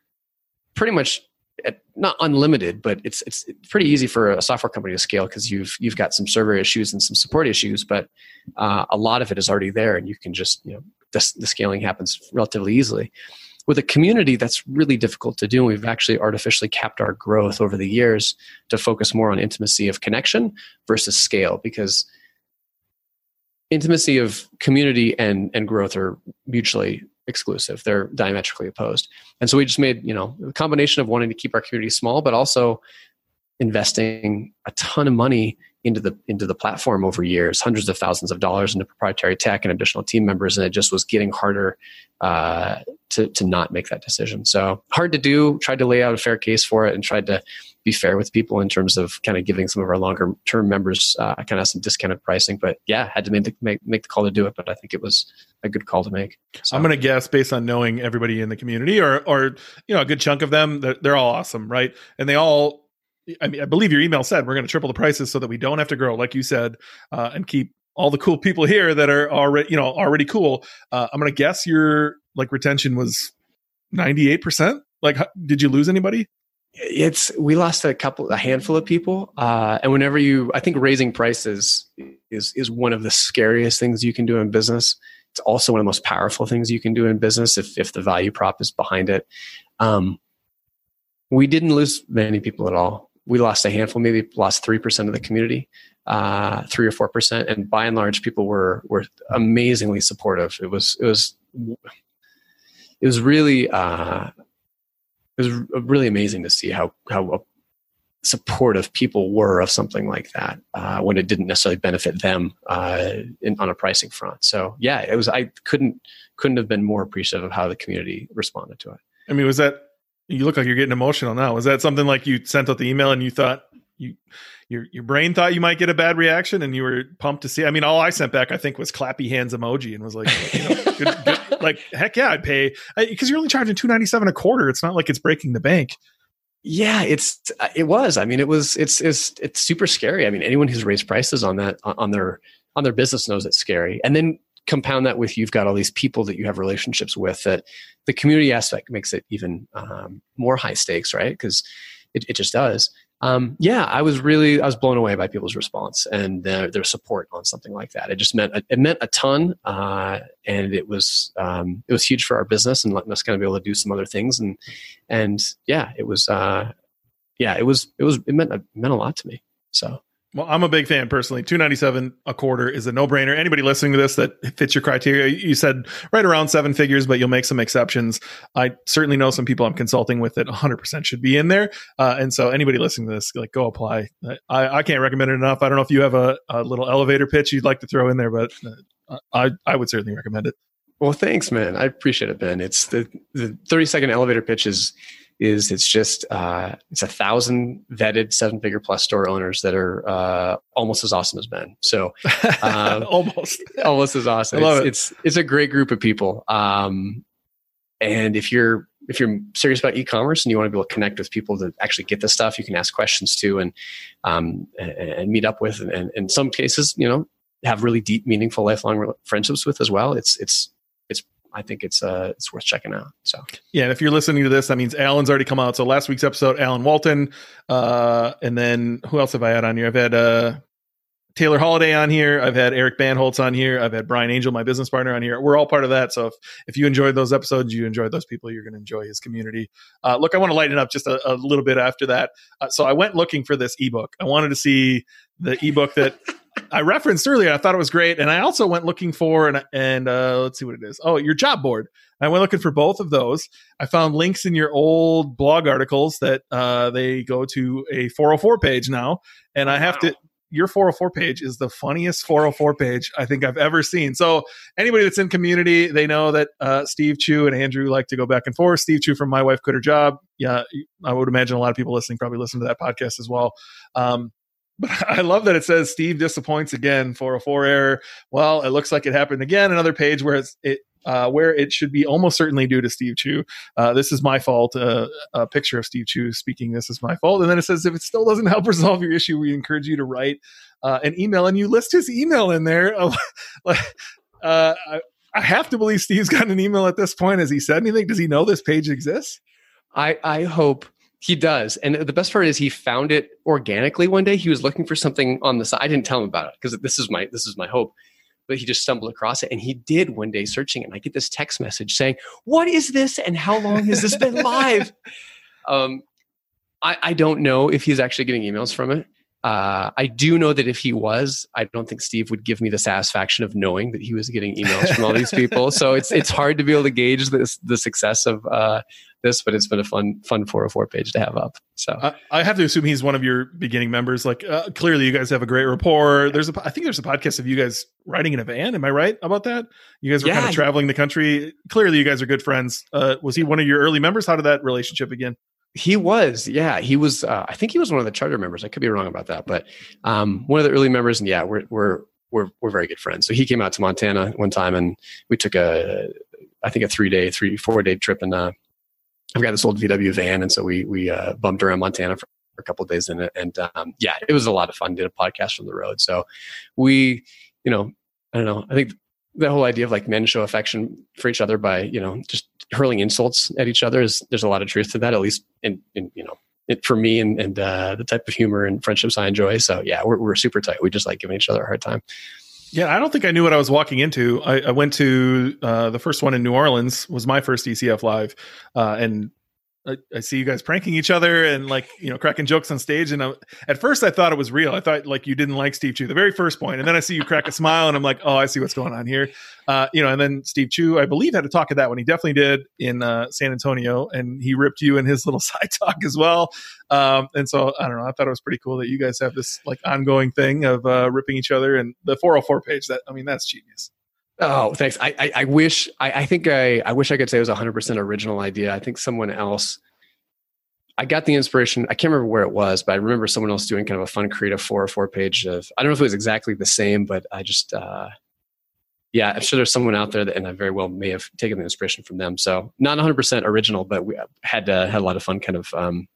pretty much at, not unlimited, but it's it's pretty easy for a software company to scale because you've you've got some server issues and some support issues, but uh, a lot of it is already there, and you can just you know the, the scaling happens relatively easily with a community that's really difficult to do. We've actually artificially capped our growth over the years to focus more on intimacy of connection versus scale because intimacy of community and and growth are mutually exclusive. They're diametrically opposed. And so we just made you know a combination of wanting to keep our community small but also investing a ton of money into the into the platform over years, hundreds of thousands of dollars into proprietary tech and additional team members, and it just was getting harder uh, to to not make that decision. So hard to do. Tried to lay out a fair case for it, and tried to be fair with people in terms of kind of giving some of our longer term members uh, kind of some discounted pricing. But yeah, had to make the, make make the call to do it. But I think it was a good call to make. So. I'm going to guess based on knowing everybody in the community, or or you know a good chunk of them, they're, they're all awesome, right? And they all I mean, I believe your email said we're going to triple the prices so that we don't have to grow, like you said, uh, and keep all the cool people here that are already, you know, already cool. Uh, I'm going to guess your like retention was 98 percent. Like, did you lose anybody? It's we lost a couple, a handful of people, uh, and whenever you, I think raising prices is is one of the scariest things you can do in business. It's also one of the most powerful things you can do in business if if the value prop is behind it. Um, we didn't lose many people at all we lost a handful, maybe lost three percent of the community, uh, three or four percent, and by and large, people were were amazingly supportive. It was it was it was really uh, it was really amazing to see how how supportive people were of something like that uh, when it didn't necessarily benefit them uh, in, on a pricing front. So yeah, it was I couldn't couldn't have been more appreciative of how the community responded to it. I mean, was that you look like you're getting emotional now. Was that something like you sent out the email and you thought you your your brain thought you might get a bad reaction and you were pumped to see? I mean, all I sent back I think was clappy hands emoji and was like, you know, good, good, like heck yeah, I'd pay because you're only charging two ninety seven a quarter. It's not like it's breaking the bank. Yeah, it's uh, it was. I mean, it was it's it's it's super scary. I mean, anyone who's raised prices on that on their on their business knows it's scary. And then compound that with you've got all these people that you have relationships with that the community aspect makes it even um, more high stakes right? Because it, it just does. Um, yeah i was really i was blown away by people's response and their, their support on something like that. It just meant it meant a ton uh, and it was um, it was huge for our business and letting us kind of be able to do some other things. And and yeah it was uh, yeah it was it was it meant it meant a lot to me. So well, I'm a big fan personally. 297 a quarter is a no-brainer. Anybody listening to this that fits your criteria, you said right around seven figures, but you'll make some exceptions. I certainly know some people I'm consulting with that 100% should be in there. Uh, and so anybody listening to this, like go apply. I, I can't recommend it enough. I don't know if you have a, a little elevator pitch you'd like to throw in there, but uh, I, I would certainly recommend it. Well, thanks, man. I appreciate it, Ben. It's the, the 30 second elevator pitch is is it's just uh, it's a thousand vetted seven figure plus store owners that are uh, almost as awesome as Ben. So um, almost almost as awesome. It's, it. it's, it's a great group of people. Um, and if you're if you're serious about e-commerce and you want to be able to connect with people that actually get the stuff, you can ask questions to and um, and, and, meet up with, and, and in some cases, you know, have really deep, meaningful, lifelong friendships with as well. It's it's I think it's uh it's worth checking out. So yeah, and if you're listening to this, that means Alan's already come out. So last week's episode, Alan Walton, uh, and then who else have I had on here? I've had uh Taylor Holiday on here. I've had Eric Bandholz on here. I've had Brian Angel, my business partner, on here. We're all part of that. So if, if you enjoyed those episodes, you enjoyed those people, you're going to enjoy his community. Uh, look, I want to lighten up just a, a little bit after that. Uh, so I went looking for this ebook. I wanted to see the ebook that I referenced earlier. I thought it was great, and I also went looking for and and uh, let's see what it is. Oh, your job board. I went looking for both of those. I found links in your old blog articles that uh, they go to a 404 page now, and I have wow. to. Your 404 page is the funniest 404 page I think I've ever seen. So anybody that's in community, they know that uh, Steve Chou and Andrew like to go back and forth. Steve Chou from My Wife Quit Her Job. Yeah, I would imagine a lot of people listening probably listen to that podcast as well. Um, but I love that it says Steve disappoints again for a four error. Well, it looks like it happened again. Another page where it uh, where it should be almost certainly due to Steve Chou. Uh, this is my fault. Uh, a picture of Steve Chou speaking. This is my fault. And then it says if it still doesn't help resolve your issue, we encourage you to write uh, an email. And you list his email in there. Uh, I, I have to believe Steve's got an email at this point. Has he said anything? Does he know this page exists? I I hope he does. And the best part is he found it organically one day. He was looking for something on the side. I didn't tell him about it because this is my this is my hope. But he just stumbled across it and he did one day searching. And I get this text message saying, What is this? And how long has this been live? um, I, I don't know if he's actually getting emails from it. Uh, I do know that if he was, I don't think Steve would give me the satisfaction of knowing that he was getting emails from all these people. So it's it's hard to be able to gauge this the success of uh, this, but it's been a fun fun 404 page to have up. So I, I have to assume he's one of your beginning members. Like uh, clearly, you guys have a great rapport. There's a I think there's a podcast of you guys riding in a van. Am I right about that? You guys were yeah, kind of traveling the country. Clearly, you guys are good friends. Uh, was he one of your early members? How did that relationship begin? He was, yeah, he was. Uh, I think he was one of the charter members. I could be wrong about that, but um, one of the early members. And yeah, we're we're we're we're very good friends. So he came out to Montana one time, and we took a, I think a three day, three four day trip, and uh, I've got this old VW van, and so we we uh, bumped around Montana for a couple days in it, and um, yeah, it was a lot of fun. Did a podcast from the road, so we, you know, I don't know. I think the whole idea of like men show affection for each other by you know just hurling insults at each other is there's a lot of truth to that at least in, in you know it, for me and, and uh, the type of humor and friendships I enjoy. So yeah, we're, we're super tight. We just like giving each other a hard time. Yeah, I don't think I knew what I was walking into. I, I went to uh, the first one in New Orleans was my first ECF live, uh, and I, see you guys pranking each other and like you know cracking jokes on stage. And I, at first, I thought it was real. I thought like you didn't like Steve Chou the very first point, and then I see you crack a smile, and I'm like, oh, I see what's going on here. Uh, you know, and then Steve Chou, I believe, had to talk at that one. He definitely did in uh, San Antonio, and he ripped you in his little side talk as well. Um, and so I don't know. I thought it was pretty cool that you guys have this like ongoing thing of uh, ripping each other. And the 404 page, that I mean, that's genius. Oh, thanks. I, I, I wish I, I, think I, I wish I could say it was a hundred percent original idea. I think someone else. I got the inspiration. I can't remember where it was, but I remember someone else doing kind of a fun creative four or four page of. I don't know if it was exactly the same, but I just, uh, yeah, I'm sure there's someone out there that, and I very well may have taken the inspiration from them. So not 100 percent original, but we had uh, had a lot of fun, kind of um,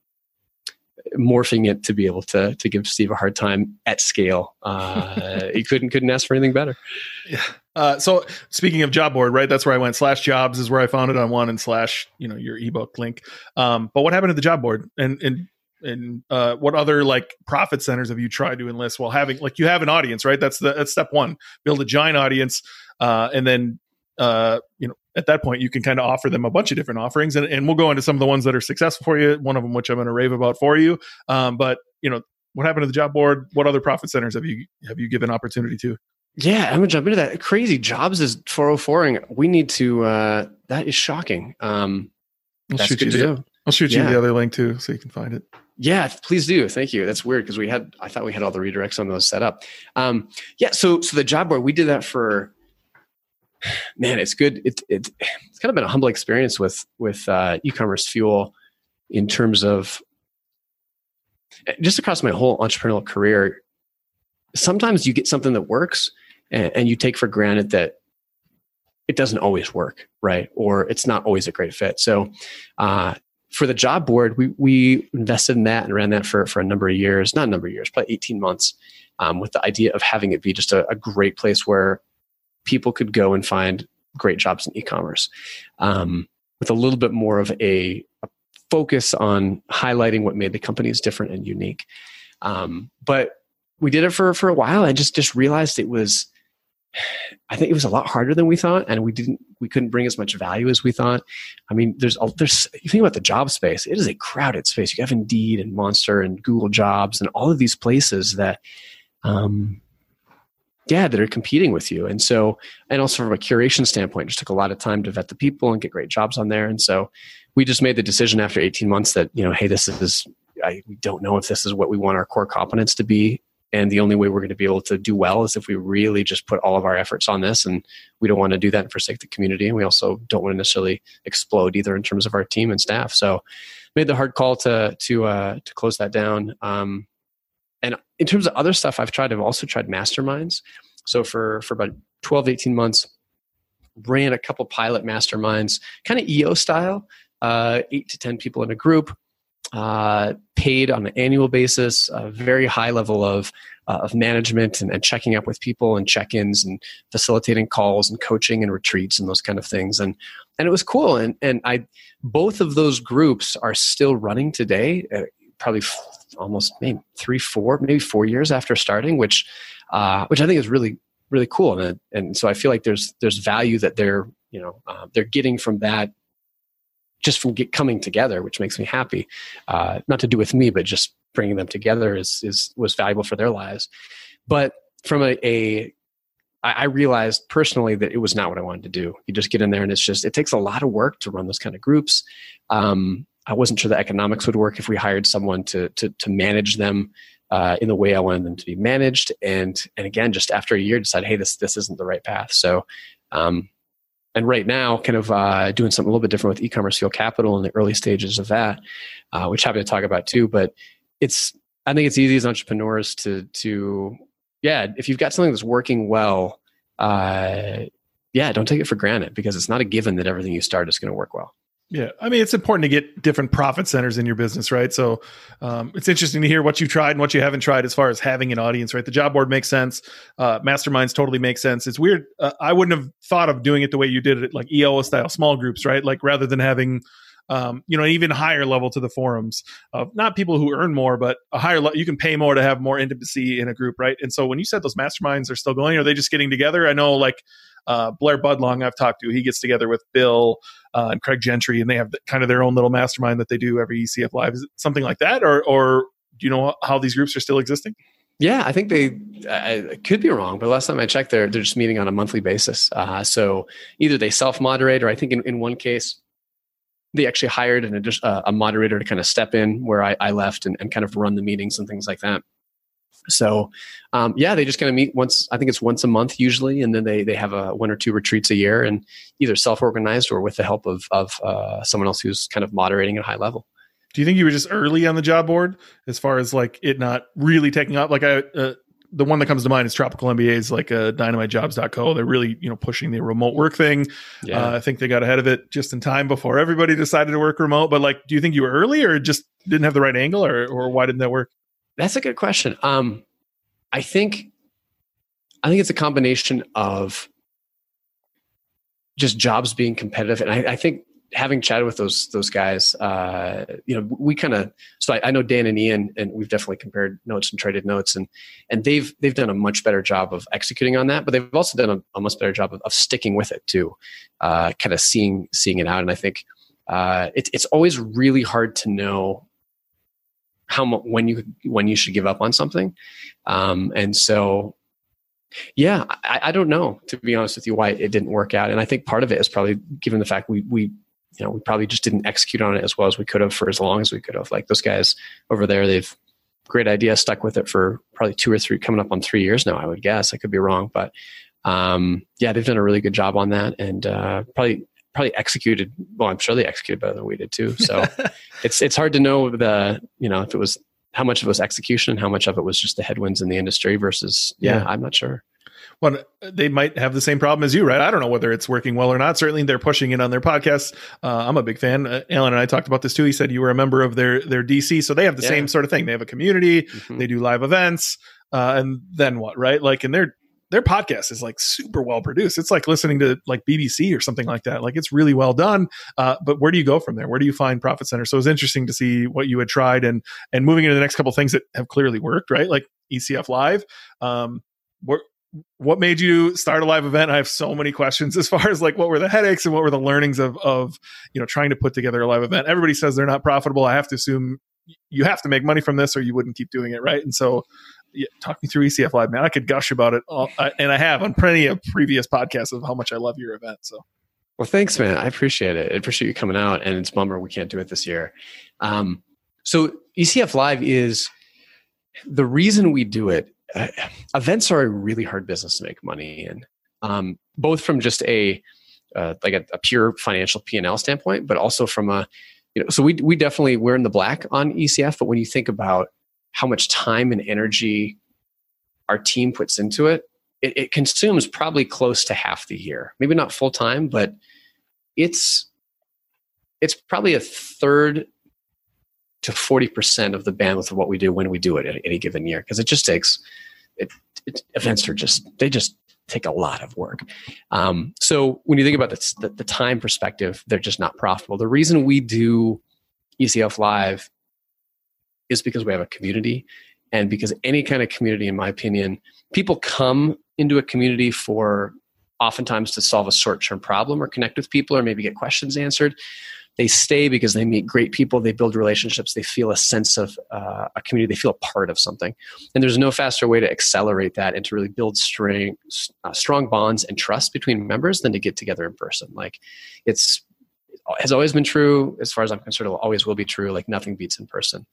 morphing it to be able to to give Steve a hard time at scale. Uh, he couldn't couldn't ask for anything better. Yeah. Uh, so speaking of job board, right? That's where I went. Slash jobs is where I found it on one, and slash you know your ebook link. Um, but what happened to the job board? And and and uh, what other like profit centers have you tried to enlist while having like you have an audience, right? That's the that's step one. Build a giant audience, uh, and then uh, you know at that point you can kind of offer them a bunch of different offerings, and, and we'll go into some of the ones that are successful for you. One of them, which I'm going to rave about for you. Um, but you know what happened to the job board? What other profit centers have you have you given opportunity to? Yeah, I'm gonna jump into that. Crazy jobs is 404ing. We need to. uh That is shocking. Um, I'll shoot you the. I'll shoot you Yeah. the other link too, so you can find it. Yeah, please do. Thank you. That's weird because we had I thought we had all the redirects on those set up. Um, yeah, so so the job board we did that for man, it's good. It, it it's kind of been a humble experience with with uh, e-commerce fuel in terms of eh, just across my whole entrepreneurial career. Sometimes you get something that works and, and you take for granted that it doesn't always work, right? Or it's not always a great fit. So uh, for the job board, we we invested in that and ran that for for a number of years, not a number of years, probably eighteen months, um, with the idea of having it be just a, a great place where people could go and find great jobs in e-commerce, um, with a little bit more of a, a focus on highlighting what made the companies different and unique. Um, but we did it for for a while. I just just realized it was. I think it was a lot harder than we thought, and we didn't we couldn't bring as much value as we thought. I mean, there's there's you think about the job space, it is a crowded space. You have Indeed and Monster and Google Jobs and all of these places that, um, yeah, that are competing with you. And so, and also from a curation standpoint, it just took a lot of time to vet the people and get great jobs on there. And so, we just made the decision after 18 months that you know, hey, this is I, we don't know if this is what we want our core competence to be and the only way we're going to be able to do well is if we really just put all of our efforts on this and we don't want to do that and forsake the community and we also don't want to necessarily explode either in terms of our team and staff. So made the hard call to to uh, to close that down. Um, and in terms of other stuff i've tried i've also tried masterminds. So for for about 12 18 months ran a couple pilot masterminds kind of eo style uh, eight to ten people in a group uh, paid on an annual basis, a very high level of uh, of management and, and checking up with people and check-ins and facilitating calls and coaching and retreats and those kind of things. And and it was cool. And and I both of those groups are still running today. Uh, probably f- almost maybe three, four, maybe four years after starting, which uh, which I think is really really cool. And and so I feel like there's there's value that they're you know uh, they're getting from that just from get coming together, which makes me happy. Uh, not to do with me, but just bringing them together is is was valuable for their lives. But from a, a I realized personally that it was not what I wanted to do. You just get in there and it's just it takes a lot of work to run those kind of groups. Um, I wasn't sure the economics would work if we hired someone to to, to manage them uh, in the way I wanted them to be managed. And and again, just after a year, decided, hey, this this isn't the right path. So um, and right now kind of uh, doing something a little bit different with e-commerce fuel capital in the early stages of that uh, which happy to talk about too but it's i think it's easy as entrepreneurs to to yeah if you've got something that's working well uh, yeah don't take it for granted because it's not a given that everything you start is going to work well Yeah, I mean, it's important to get different profit centers in your business, right? So um, it's interesting to hear what you've tried and what you haven't tried as far as having an audience, right? The job board makes sense. Uh, masterminds totally make sense. It's weird. Uh, I wouldn't have thought of doing it the way you did it, like EO style small groups, right? Like rather than having, um, you know, an even higher level to the forums of not people who earn more, but a higher level. You can pay more to have more intimacy in a group, right? And so when you said those masterminds are still going, are they just getting together? I know, like uh, Blair Budlong, I've talked to, he gets together with Bill uh, and Craig Gentry, and they have kind of their own little mastermind that they do every ECF Live. Is it something like that, or or do you know how these groups are still existing? Yeah, I think they. I I could be wrong, but last time I checked, they're they're just meeting on a monthly basis. Uh, so either they self moderate, or I think in, in one case, they actually hired an uh, a moderator to kind of step in where I, I left and, and kind of run the meetings and things like that. So um, yeah, they just kind of meet once. I think it's once a month usually, and then they they have a one or two retreats a year, and either self organized or with the help of of uh, someone else who's kind of moderating at a high level. Do you think you were just early on the job board as far as like it not really taking off? Like I, uh, the one that comes to mind is Tropical MBA's like uh, dynamitejobs.co. They're really, you know, pushing the remote work thing. Yeah. Uh, I think they got ahead of it just in time before everybody decided to work remote. But like, do you think you were early or just didn't have the right angle or, or why didn't that work? That's a good question. Um, I think, I think it's a combination of just jobs being competitive. And I, I think having chatted with those those guys, uh, you know, we kind of. So I, I, know Dan and Ian, and we've definitely compared notes and traded notes, and and they've they've done a much better job of executing on that, but they've also done a, a much better job of, of sticking with it too, uh, kind of seeing seeing it out. And I think uh, it's it's always really hard to know how when you when you should give up on something, um, and so yeah, I, I, don't know to be honest with you why it didn't work out, and I think part of it is probably given the fact we we you know, we probably just didn't execute on it as well as we could have for as long as we could have. Like those guys over there, they've great idea, stuck with it for probably two or three, coming up on three years now. I would guess. I could be wrong, but um, yeah, they've done a really good job on that, and uh, probably probably executed. Well, I'm sure they executed better than we did too. So it's it's hard to know the you know if it was how much of it was execution and how much of it was just the headwinds in the industry versus yeah, yeah I'm not sure well, they might have the same problem as you, right? I don't know whether it's working well or not. Certainly, they're pushing it on their podcasts. Uh, I'm a big fan. Uh, Alan and I talked about this too. He said you were a member of their their DC, so they have the yeah. same sort of thing. They have a community. Mm-hmm. They do live events, uh, and then what? Right? Like, and their their podcast is like super well produced. It's like listening to like BBC or something like that. Like, it's really well done. Uh, but where do you go from there? Where do you find Profit Center? So it's interesting to see what you had tried and and moving into the next couple things that have clearly worked. Right? Like ECF Live. Um, where, what made you start a live event? I have so many questions as far as like what were the headaches and what were the learnings of of you know trying to put together a live event. Everybody says they're not profitable. I have to assume you have to make money from this or you wouldn't keep doing it, right? And so yeah, talk me through ECF Live, man. I could gush about it, all, I, and I have on plenty of previous podcasts of how much I love your event. So, well, thanks, man. I appreciate it. I appreciate you coming out, and it's bummer we can't do it this year. Um, so ECF Live is the reason we do it uh, events are a really hard business to make money in, um, both from just a uh, like a, a, pure financial P and L standpoint, but also from a you know. So we we definitely we're in the black on ECF, but when you think about how much time and energy our team puts into it, it, it consumes probably close to half the year. Maybe not full time, but it's it's probably a third to 40% of the bandwidth of what we do when we do it at any given year because it just takes it, it, events are just they just take a lot of work um, so when you think about the, the, the time perspective they're just not profitable the reason we do ecf live is because we have a community. And because any kind of community in my opinion people come into a community for oftentimes to solve a short-term problem or connect with people or maybe get questions answered. They stay because they meet great people they build relationships they feel a sense of uh, a community they feel a part of something. And there's no faster way to accelerate that and to really build strong, uh, strong bonds and trust between members than to get together in person. Like it's has always been true as far as i'm concerned always will be true like nothing beats in person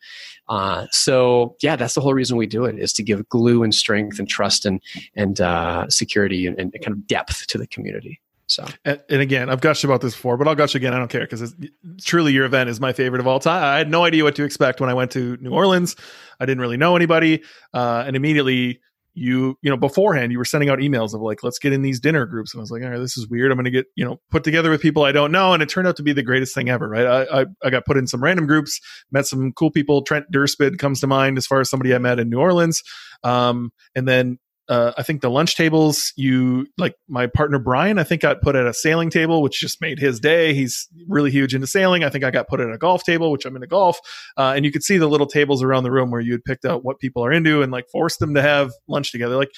uh, so yeah that's the whole reason we do it is to give glue and strength and trust and and uh, security and, and kind of depth to the community so, and, and, again, I've gushed about this before, but I'll gush again. I don't care because truly your event is my favorite of all time. I had no idea what to expect when I went to New Orleans. I didn't really know anybody, uh, and immediately you you know beforehand you were sending out emails of like let's get in these dinner groups. And i was like all right this is weird. I'm gonna get you know put together with people i don't know. And it turned out to be the greatest thing ever right? I i, I got put in some random groups met some cool people. Trent Dyrsmid comes to mind as far as somebody i met in new orleans. Um, and then uh, I think the lunch tables, you like my partner Brian, I think got put at a sailing table, which just made his day. He's really huge into sailing. I think I got put at a golf table, which I'm into golf. Uh, and you could see the little tables around the room where you had picked out what people are into and like forced them to have lunch together. Like,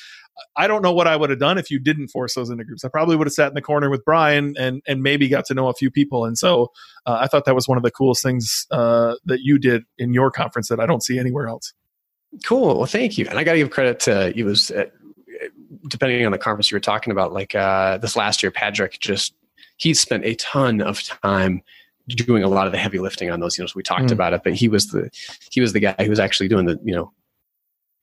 I don't know what I would have done if you didn't force those into groups. I probably would have sat in the corner with Brian and and maybe got to know a few people. And so uh, I thought that was one of the coolest things uh, that you did in your conference that I don't see anywhere else. Cool. Well, thank you. And I got to give credit to you was depending on the conference you were talking about, like uh, this last year, Patrick just he spent a ton of time doing a lot of the heavy lifting on those. You know, so we talked mm. about it, but he was the he was the guy who was actually doing the you know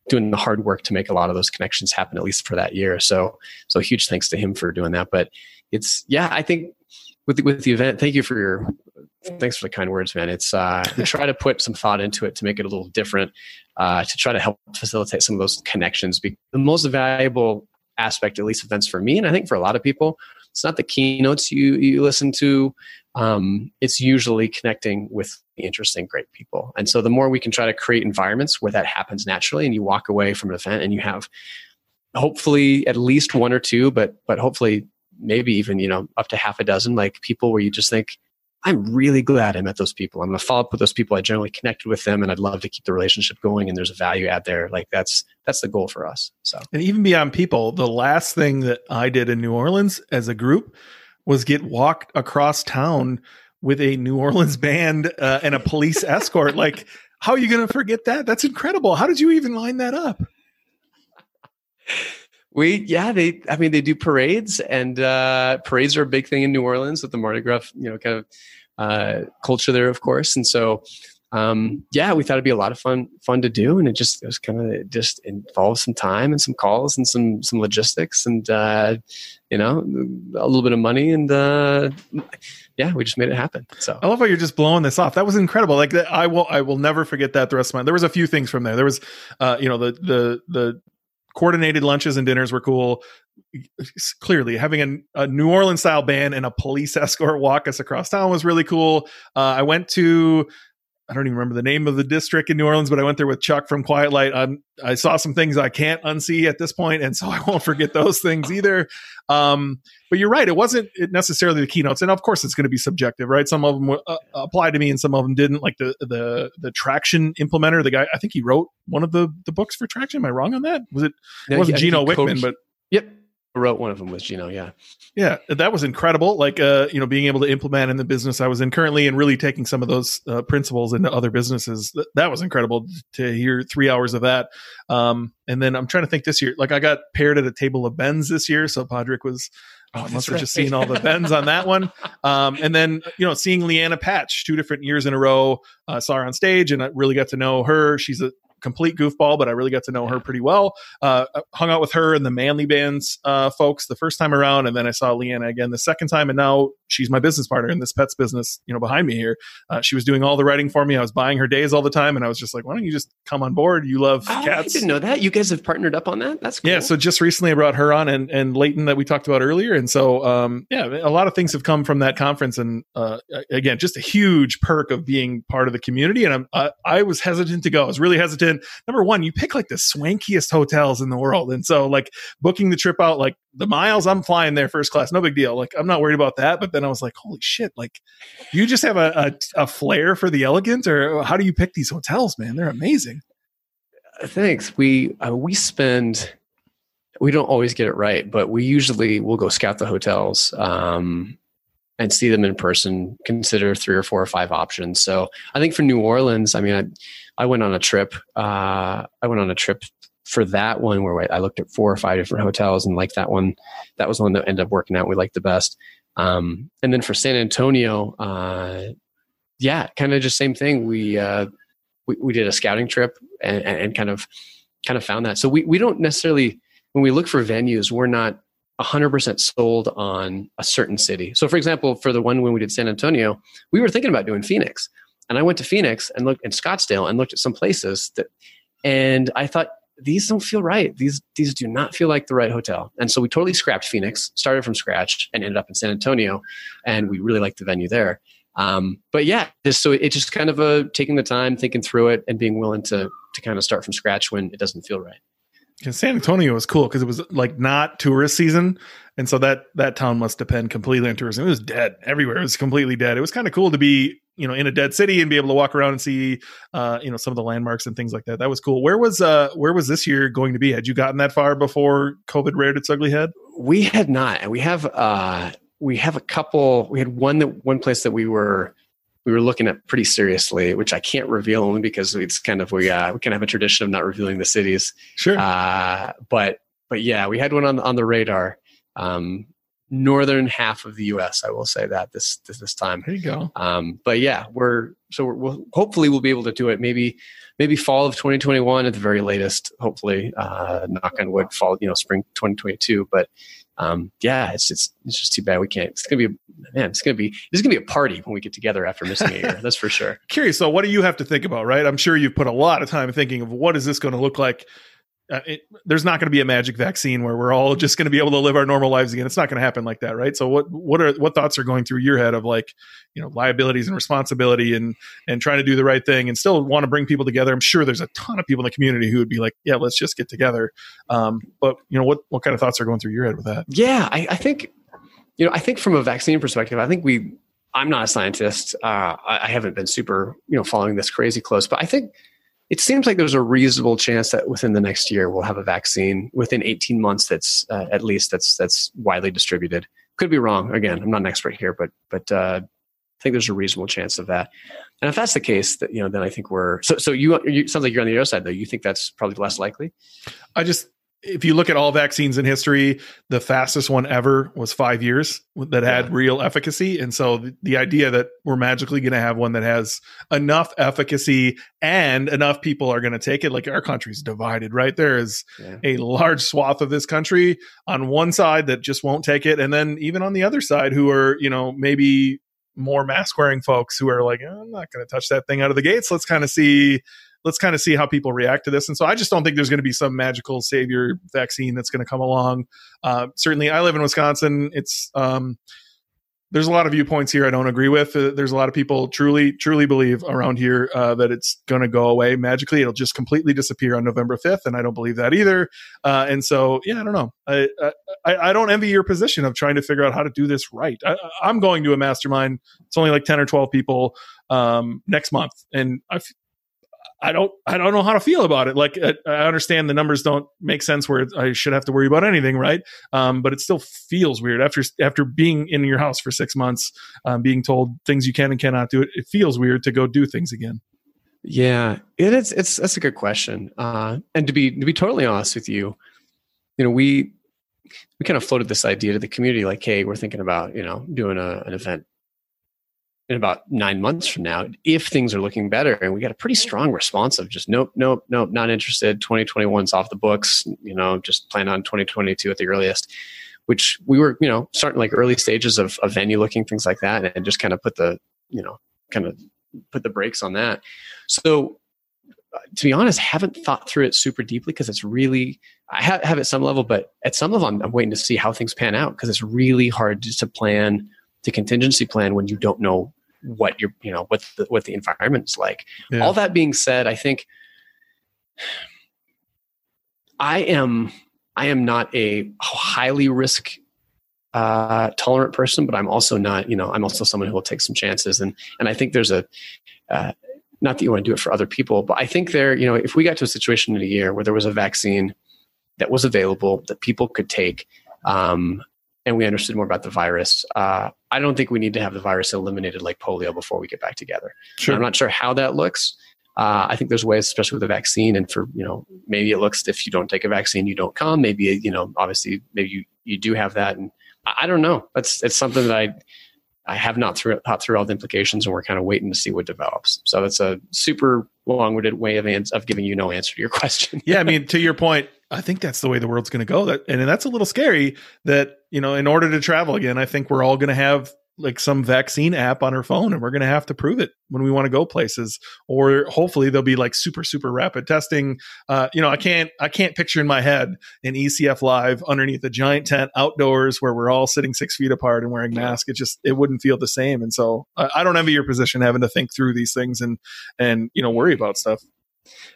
doing the hard work to make a lot of those connections happen, at least for that year. So so huge thanks to him for doing that. But it's yeah, I think with the, with the event, thank you for your thanks for the kind words, man. It's uh, try to put some thought into it to make it a little different, uh, to try to help facilitate some of those connections. The most valuable aspect, at least events for me, and I think for a lot of people, it's not the keynotes you you listen to. Um, it's usually connecting with interesting, great people. And so the more we can try to create environments where that happens naturally, and you walk away from an event and you have hopefully at least one or two, but but hopefully maybe even you know up to half a dozen like people where you just think i'm really glad i met those people. I'm going to follow up with those people. I generally connected with them and i'd love to keep the relationship going and there's a value add there. Like that's that's the goal for us so. And even beyond people the last thing that i did in new orleans as a group was get walked across town with a new orleans band uh, and a police escort. Like how are you going to forget that? That's incredible. How did you even line that up we yeah they I mean they do parades and uh, parades are a big thing in New Orleans with the Mardi Gras you know kind of uh, culture there of course. And so um, yeah we thought it'd be a lot of fun fun to do and it just it was kind of just involved some time and some calls and some some logistics and uh, you know a little bit of money and uh, yeah we just made it happen so. I love how you're just blowing this off. That was incredible. Like I will I will never forget that the rest of my there was a few things from there. There was uh, you know the the the coordinated lunches and dinners were cool. Clearly, having a, a, New Orleans style band and a police escort walk us across town was really cool. Uh, I went to I don't even remember the name of the district in New Orleans, but I went there with Chuck from Quiet Light. Um, I saw some things I can't unsee at this point, and so I won't forget those things either. Um, but you're right; it wasn't necessarily the keynotes, and of course, it's going to be subjective, right? Some of them uh, applied to me, and some of them didn't. Like the the the Traction implementer, the guy I think he wrote one of the the books for Traction. Am I wrong on that? Was it? No, it wasn't Gino Wickman, but yep, wrote one of them with Gino. Yeah, yeah, that was incredible. Like, uh, you know, being able to implement in the business I was in currently, and really taking some of those uh, principles into other businesses. That, that was incredible to hear three hours of that. Um, and then I'm trying to think this year. Like, I got paired at a table of Bens this year, so Padraig was. Oh, uh, must have right. just seen all the Bens on that one. Um, and then, you know, seeing Lianna Patch two different years in a row, uh, saw her on stage and I really got to know her. She's a complete goofball, but I really got to know her pretty well. Uh, hung out with her and the Manly Bands uh, folks the first time around, and then I saw Lianna again the second time, and now she's my business partner in this pets business. You know, behind me here, uh, she was doing all the writing for me. I was buying her days all the time, and I was just like, "Why don't you just come on board? You love oh, cats." I didn't know that. You guys have partnered up on that. That's cool. yeah. So just recently, I brought her on, and and Leighton that we talked about earlier, and so um, yeah, a lot of things have come from that conference, and uh, again, just a huge perk of being part of the community. And I'm I, I was hesitant to go. I was really hesitant. Number one, you pick like the swankiest hotels in the world. And so like booking the trip out, like the miles, I'm flying there first class, no big deal. Like I'm not worried about that. But then I was like, holy shit, like you just have a, a, a flair for the elegant or how do you pick these hotels, man? They're amazing. Uh, thanks. We, uh, we spend, we don't always get it right, but we usually will go scout the hotels. Um, and see them in person, consider three or four or five options. So I think for New Orleans, I mean, I, I went on a trip. Uh, I went on a trip for that one where I looked at four or five different hotels and like that one, that was the one that ended up working out. We liked the best. Um, and then for San Antonio, uh, yeah, kind of just same thing. We, uh, we, we did a scouting trip and, and kind of, kind of found that. So we, we don't necessarily, when we look for venues, we're not 100% sold on a certain city. So, for example, for the one when we did San Antonio, we were thinking about doing Phoenix. And I went to Phoenix and looked in Scottsdale and looked at some places that, and I thought, these don't feel right. These these do not feel like the right hotel. And so we totally scrapped Phoenix, started from scratch, and ended up in San Antonio. And we really liked the venue there. Um, but yeah, so it just kind of a taking the time, thinking through it, and being willing to to kind of start from scratch when it doesn't feel right. And San Antonio was cool because it was like not tourist season, and so that that town must depend completely on tourism. It was dead everywhere. It was completely dead. It was kind of cool to be you know in a dead city and be able to walk around and see uh, you know some of the landmarks and things like that. That was cool. Where was uh where was this year going to be? Had you gotten that far before COVID reared its ugly head? We had not, and we have uh we have a couple. We had one that one place that we were we were looking at pretty seriously, which I can't reveal only because it's kind of we uh, we kind of have a tradition of not revealing the cities. Sure. Uh, but but yeah, we had one on on the radar. Um, northern half of the U.S. I will say that this this, this time. There you go. Um, but yeah, we're so we're, we'll, hopefully we'll be able to do it. Maybe maybe fall of 2021 at the very latest. Hopefully, uh, knock on wood, fall you know spring 2022. But um, yeah, it's, it's it's just too bad we can't. It's gonna be man. It's gonna be it's gonna be a party when we get together after missing a year. That's for sure. Curious. So, what do you have to think about? Right. I'm sure you've put a lot of time thinking of what is this going to look like uh, it, there's not going to be a magic vaccine where we're all just going to be able to live our normal lives again. It's not going to happen like that, right? So what what are what thoughts are going through your head of like, you know, liabilities and responsibility and and trying to do the right thing and still want to bring people together? I'm sure there's a ton of people in the community who would be like, yeah, let's just get together. Um, but you know, what what kind of thoughts are going through your head with that? Yeah, I, I think, you know, I think from a vaccine perspective, I think we. I'm not a scientist. Uh, I, I haven't been super, you know, following this crazy close, but I think it seems like there's a reasonable chance that within the next year we'll have a vaccine within 18 months that's uh, at least that's that's widely distributed. Could be wrong. Again i'm not an expert here but but uh, i think there's a reasonable chance of that. And if that's the case that you know then i think we're so so you, you sounds like you're on the other side though. You think that's probably less likely? I just if you look at all vaccines in history, the fastest one ever was five years that had yeah. real efficacy. And so the, the idea that we're magically going to have one that has enough efficacy and enough people are going to take it, like our country's divided, right? There is yeah. a large swath of this country on one side that just won't take it. And then even on the other side, who are, you know, maybe more mask wearing folks who are like, I'm not going to touch that thing out of the gates. Let's kind of see let's kind of see how people react to this. And so I just don't think there's going to be some magical savior vaccine that's going to come along. Uh, certainly, I live in Wisconsin. It's um, there's a lot of viewpoints here I don't agree with. Uh, there's a lot of people truly, truly believe around here uh, that it's going to go away magically. It'll just completely disappear on November 5th, and I don't believe that either. Uh, and so, yeah, I don't know. I, I, I don't envy your position of trying to figure out how to do this right. I, am going to a mastermind. It's only like 10 or 12 people um, next month, and I, I don't I don't know how to feel about it. Like I, I, understand the numbers don't make sense where I should have to worry about anything, right? Um, but it still feels weird after after being in your house for six months, um, being told things you can and cannot do. It, it feels weird to go do things again. Yeah, it is. It's that's a good question. Uh, and to be to be totally honest with you, you know, we we kind of floated this idea to the community, like, hey, we're thinking about you know doing a, an event in about nine months from now if things are looking better and we got a pretty strong response of just nope nope nope not interested. 2021's off the books you know just plan on 2022 at the earliest which we were you know starting like early stages of, of venue looking things like that and just kind of put the you know kind of put the brakes on that. So uh, to be honest haven't thought through it super deeply because it's really i have, have at some level but at some level I'm, I'm waiting to see how things pan out because it's really hard just to plan to contingency plan when you don't know what you're you know what the, what the environment's like yeah. all that being said i think i am i am not a highly risk uh, tolerant person but i'm also not you know i'm also someone who will take some chances and and i think there's a uh, not that you want to do it for other people but i think there you know if we got to a situation in a year where there was a vaccine that was available that people could take um, and we understood more about the virus. Uh, I don't think we need to have the virus eliminated like polio before we get back together. Sure. I'm not sure how that looks. Uh, I think there's ways, especially with a vaccine, and for you know, maybe it looks if you don't take a vaccine, you don't come. Maybe you know, obviously, maybe you you do have that, and I, I don't know. That's it's something that I I have not through, thought through all the implications, and we're kind of waiting to see what develops. So that's a super long-winded way of ans- of giving you no answer to your question. yeah, I mean, to your point, I think that's the way the world's going to go. That and that's a little scary. That you know, in order to travel again, I think we're all going to have like some vaccine app on our phone, and we're going to have to prove it when we want to go places. Or hopefully there'll be like super super rapid testing. Uh, you know, I can't I can't picture in my head an ECF live underneath a giant tent outdoors where we're all sitting six feet apart and wearing masks. It just it wouldn't feel the same. And so I, I don't envy your position having to think through these things and and you know worry about stuff.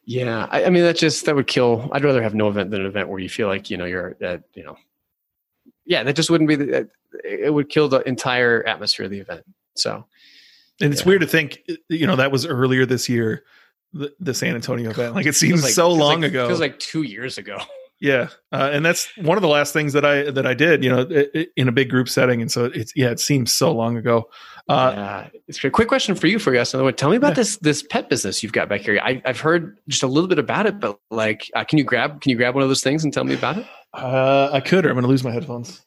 Yeah, I, I, mean that just that would kill. I'd rather have no event than an event where you feel like you know you're at you know, yeah, that just wouldn't be. The, it would kill the entire atmosphere of the event. So, and it's yeah. weird to think you know that was earlier this year, the, the San Antonio event. Like it seems it like, so long like, ago. It feels like two years ago. Yeah, uh, and that's one of the last things that I that I did, you know, it, it, in a big group setting, and so it's yeah, it seems so long ago. Uh, yeah, it's great. Quick question for you, for you, another one. Tell me about yeah. this this pet business you've got back here. I, have heard just a little bit about it, but like, uh, can you grab can you grab one of those things and tell me about it? Uh, I could, or I'm going to lose my headphones.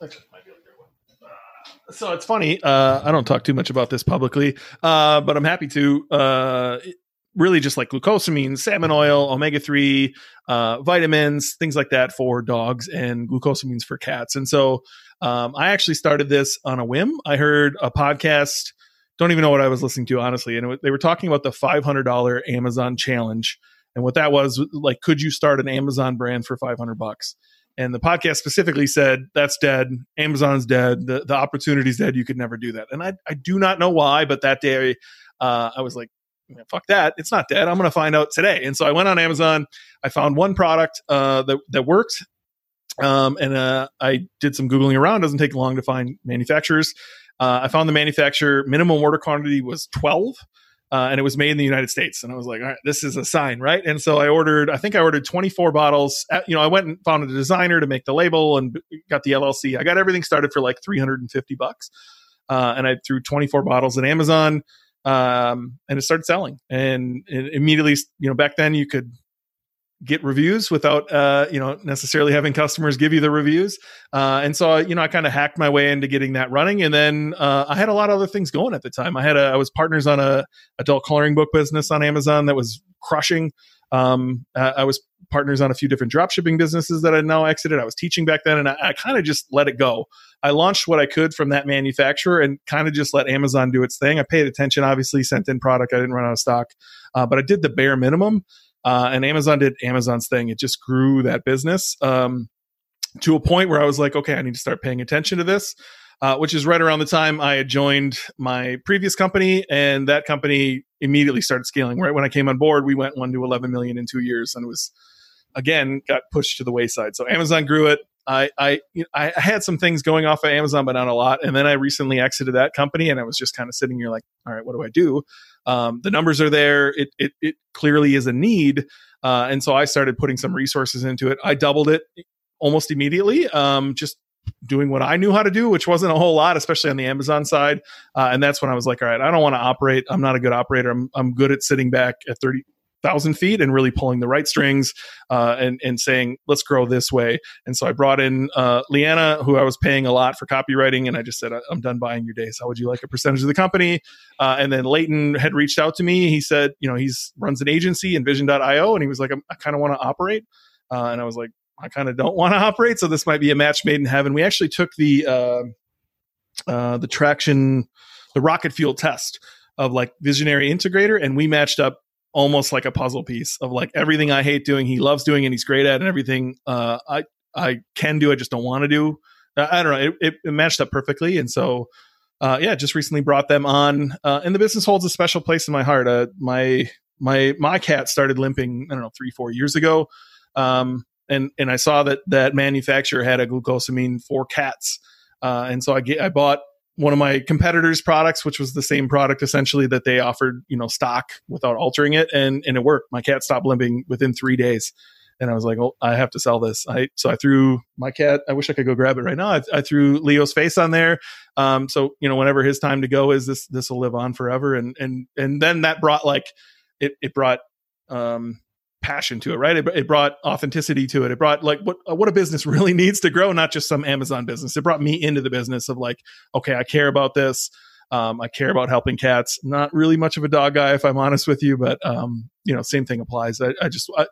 So it's funny. Uh, I don't talk too much about this publicly, uh, but I'm happy to. Really, just like glucosamine, salmon oil, omega three, uh, vitamins, things like that for dogs, and glucosamines for cats. And so um, I actually started this on a whim. I heard a podcast. Don't even know what I was listening to, honestly. And it, they were talking about the $500 Amazon challenge. And what that was like, could you start an Amazon brand for 500 bucks? And the podcast specifically said, that's dead. Amazon's dead. The, the opportunity's dead. You could never do that. And I, I do not know why, but that day uh, I was like, fuck that. It's not dead. I'm going to find out today. And so I went on Amazon. I found one product uh, that, that worked. Um, and uh, I did some Googling around. It doesn't take long to find manufacturers. Uh, I found the manufacturer minimum order quantity was 12 uh, and it was made in the United States. And I was like, all right, this is a sign, right? And so I ordered, I think I ordered 24 bottles. At, you know, I went and found a designer to make the label and got the LLC. I got everything started for like 350 bucks. Uh, and I threw 24 bottles at Amazon um, and it started selling. And immediately, you know, back then you could get reviews without uh, you know necessarily having customers give you the reviews. Uh, and so you know i kind of hacked my way into getting that running. And then uh, i had a lot of other things going at the time. I had a i was partners on a adult coloring book business on amazon that was crushing um, i was partners on a few different drop shipping businesses that i now exited i was teaching back then and i, I kind of just let it go i launched what i could from that manufacturer and kind of just let amazon do its thing i paid attention obviously sent in product i didn't run out of stock uh, but i did the bare minimum uh, and Amazon did Amazon's thing. It just grew that business um, to a point where I was like, okay, I need to start paying attention to this. Uh, which is right around the time I had joined my previous company, and that company immediately started scaling. Right when I came on board, we went one to 11 million in two years, and was again got pushed to the wayside. So Amazon grew it. I I I had some things going off of Amazon, but not a lot. And then I recently exited that company, and I was just kind of sitting here like, all right, what do I do? Um, the numbers are there. It it, it clearly is a need, uh, and so I started putting some resources into it. I doubled it almost immediately. Um, just doing what I knew how to do, which wasn't a whole lot, especially on the Amazon side. Uh, and that's when I was like, all right, I don't want to operate. I'm not a good operator. I'm, I'm good at sitting back at 30, thousand feet and really pulling the right strings uh, and and saying let's grow this way. And so I brought in uh, Lianna, who I was paying a lot for copywriting, and I just said I'm done buying your days. How would you like a percentage of the company? Uh, and then Leighton had reached out to me. He said, you know, he's runs an agency, Envision.io, and he was like, I kind of want to operate. Uh, and I was like, I kind of don't want to operate, so this might be a match made in heaven. We actually took the uh, uh, the traction, the rocket fuel test of like visionary integrator, and we matched up almost like a puzzle piece of like everything I hate doing, he loves doing, and he's great at, and everything uh, I I can do, I just don't want to do. I don't know. It, it, it, matched up perfectly, and so uh, yeah, just recently brought them on, uh, and the business holds a special place in my heart. Uh, my my my cat started limping, I don't know, three four years ago, um, and and I saw that that manufacturer had a glucosamine for cats, uh, and so I get I bought one of my competitors' products, which was the same product essentially that they offered, you know, stock without altering it, and and it worked. My cat stopped limping within three days, and I was like, "Oh, I have to sell this." I so I threw my cat. I wish I could go grab it right now. I, I threw Leo's face on there. Um, so you know, whenever his time to go is, this this will live on forever. And and and then that brought like it it brought um passion to it, right? It, it, brought authenticity to it. It brought like what what a business really needs to grow, not just some Amazon business. It brought me into the business of like, okay, I care about this. Um, I care about helping cats. Not really much of a dog guy, if I'm honest with you, but um, you know, same thing applies. I, I just I,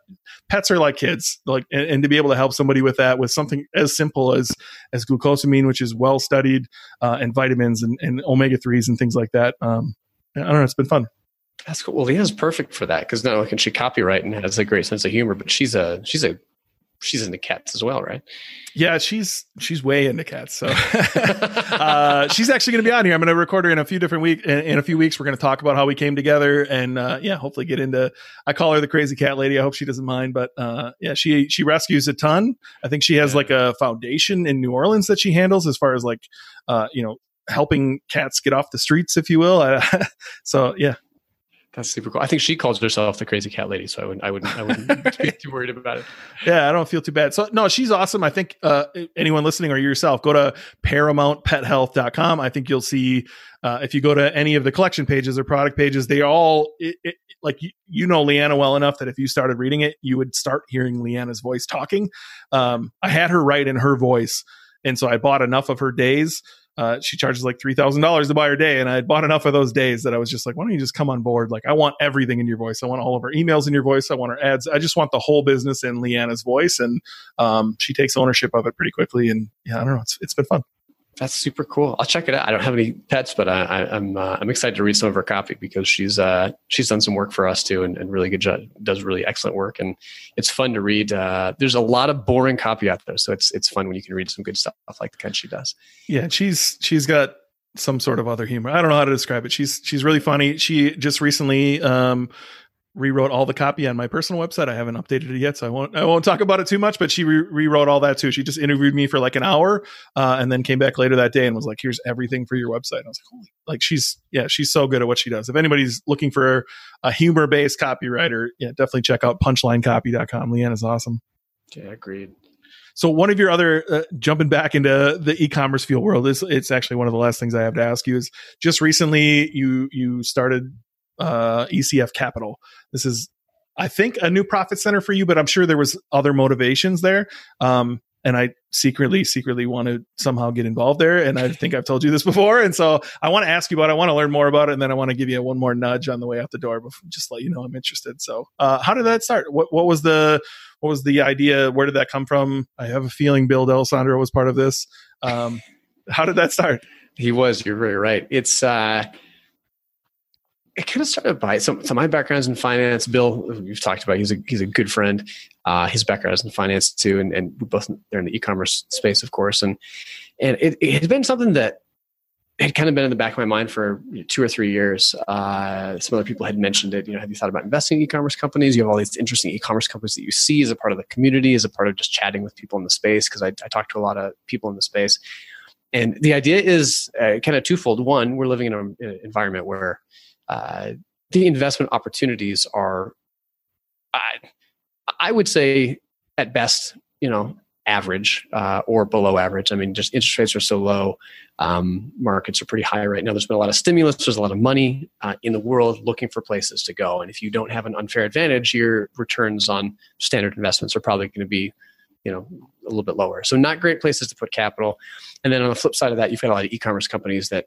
pets are like kids, like, and, and, to be able to help somebody with that, with something as simple as as glucosamine, which is well studied, uh, and vitamins and, and omega threes and things like that. Um, I don't know. It's been fun. That's cool. Well, Leah's perfect for that because not only can she copyright and has a great sense of humor, but she's a she's a she's into cats as well, right? Yeah, she's she's way into cats. So uh, she's actually going to be on here. I'm going to record her in a few different week in, in a few weeks. We're going to talk about how we came together and uh, yeah, hopefully get into. I call her the crazy cat lady. I hope she doesn't mind, but uh, yeah, she she rescues a ton. I think she has yeah. like a foundation in New Orleans that she handles as far as like uh, you know helping cats get off the streets, if you will. so yeah, that's super cool. I think she calls herself the crazy cat lady, so I wouldn't, I wouldn't, I wouldn't be too worried about it. Yeah, I don't feel too bad. So no, she's awesome. I think uh, anyone listening or yourself, go to paramountpethealth.com. I think you'll see uh, if you go to any of the collection pages or product pages, they all it, it, like you, you, know Lianna well enough that if you started reading it, you would start hearing Lianna's voice talking. Um, I had her write in her voice, and so I bought enough of her days uh, she charges like three thousand dollars to buy her day, and I had bought enough of those days that I was just like, why don't you just come on board? Like, I want everything in your voice. I want all of her emails in your voice. I want her ads. I just want the whole business in Lianna's voice, and um, she takes ownership of it pretty quickly. And yeah, I don't know, it's it's been fun. That's super cool. I'll check it out. I don't have any pets, but I, am I'm, uh, I'm excited to read some of her copy because she's uh, she's done some work for us too, and, and really good job. Does really excellent work, and it's fun to read. Uh, there's a lot of boring copy out there, so it's it's fun when you can read some good stuff like the kind she does. Yeah, she's she's got some sort of other humor. I don't know how to describe it. She's she's really funny. She just recently um, rewrote all the copy on my personal website. I haven't updated it yet, so I won't I won't talk about it too much. But she re- rewrote all that too. She just interviewed me for like an hour, uh, and then came back later that day and was like, "Here's everything for your website." And I was like, "Holy!" Like she's yeah, she's so good at what she does. If anybody's looking for a humor based copywriter, yeah, definitely check out punchlinecopy.com. Leanne is awesome. Yeah, agreed. So one of your other uh, jumping back into the eCommerceFuel world is it's actually one of the last things I have to ask you is just recently you you started uh, ECF Capital. This is, I think, a new profit center for you, but I'm sure there was other motivations there. Um, and I secretly, secretly want to somehow get involved there. And I think I've told you this before. And so I want to ask you about it. I want to learn more about it. And then I want to give you one more nudge on the way out the door, before, just let you know I'm interested. So, uh, how did that start? What, what was the, what was the idea? Where did that come from? I have a feeling Bill D'Alessandro was part of this. Um, how did that start? He was, you're very right. It's, uh, it kind of started by some so my background's in finance. Bill, we've talked about, he's a he's a good friend. Uh, his background is in finance too, and and we both they're in the e-commerce space, of course, and and it, it had been something that had kind of been in the back of my mind for two or three years. Uh, some other people had mentioned it. You know, have you thought about investing in e-commerce companies? You have all these interesting e-commerce companies that you see as a part of the community, as a part of just chatting with people in the space. Because I, I talk to a lot of people in the space, and the idea is uh, kind of twofold. One, we're living in an environment where uh, the investment opportunities are, I, I would say, at best, you know, average uh, or below average. I mean, just interest rates are so low. Um, markets are pretty high right now. There's been a lot of stimulus. There's a lot of money uh, in the world looking for places to go. And if you don't have an unfair advantage, your returns on standard investments are probably going to be, you know, a little bit lower. So not great places to put capital. And then on the flip side of that, you've got a lot of e-commerce companies that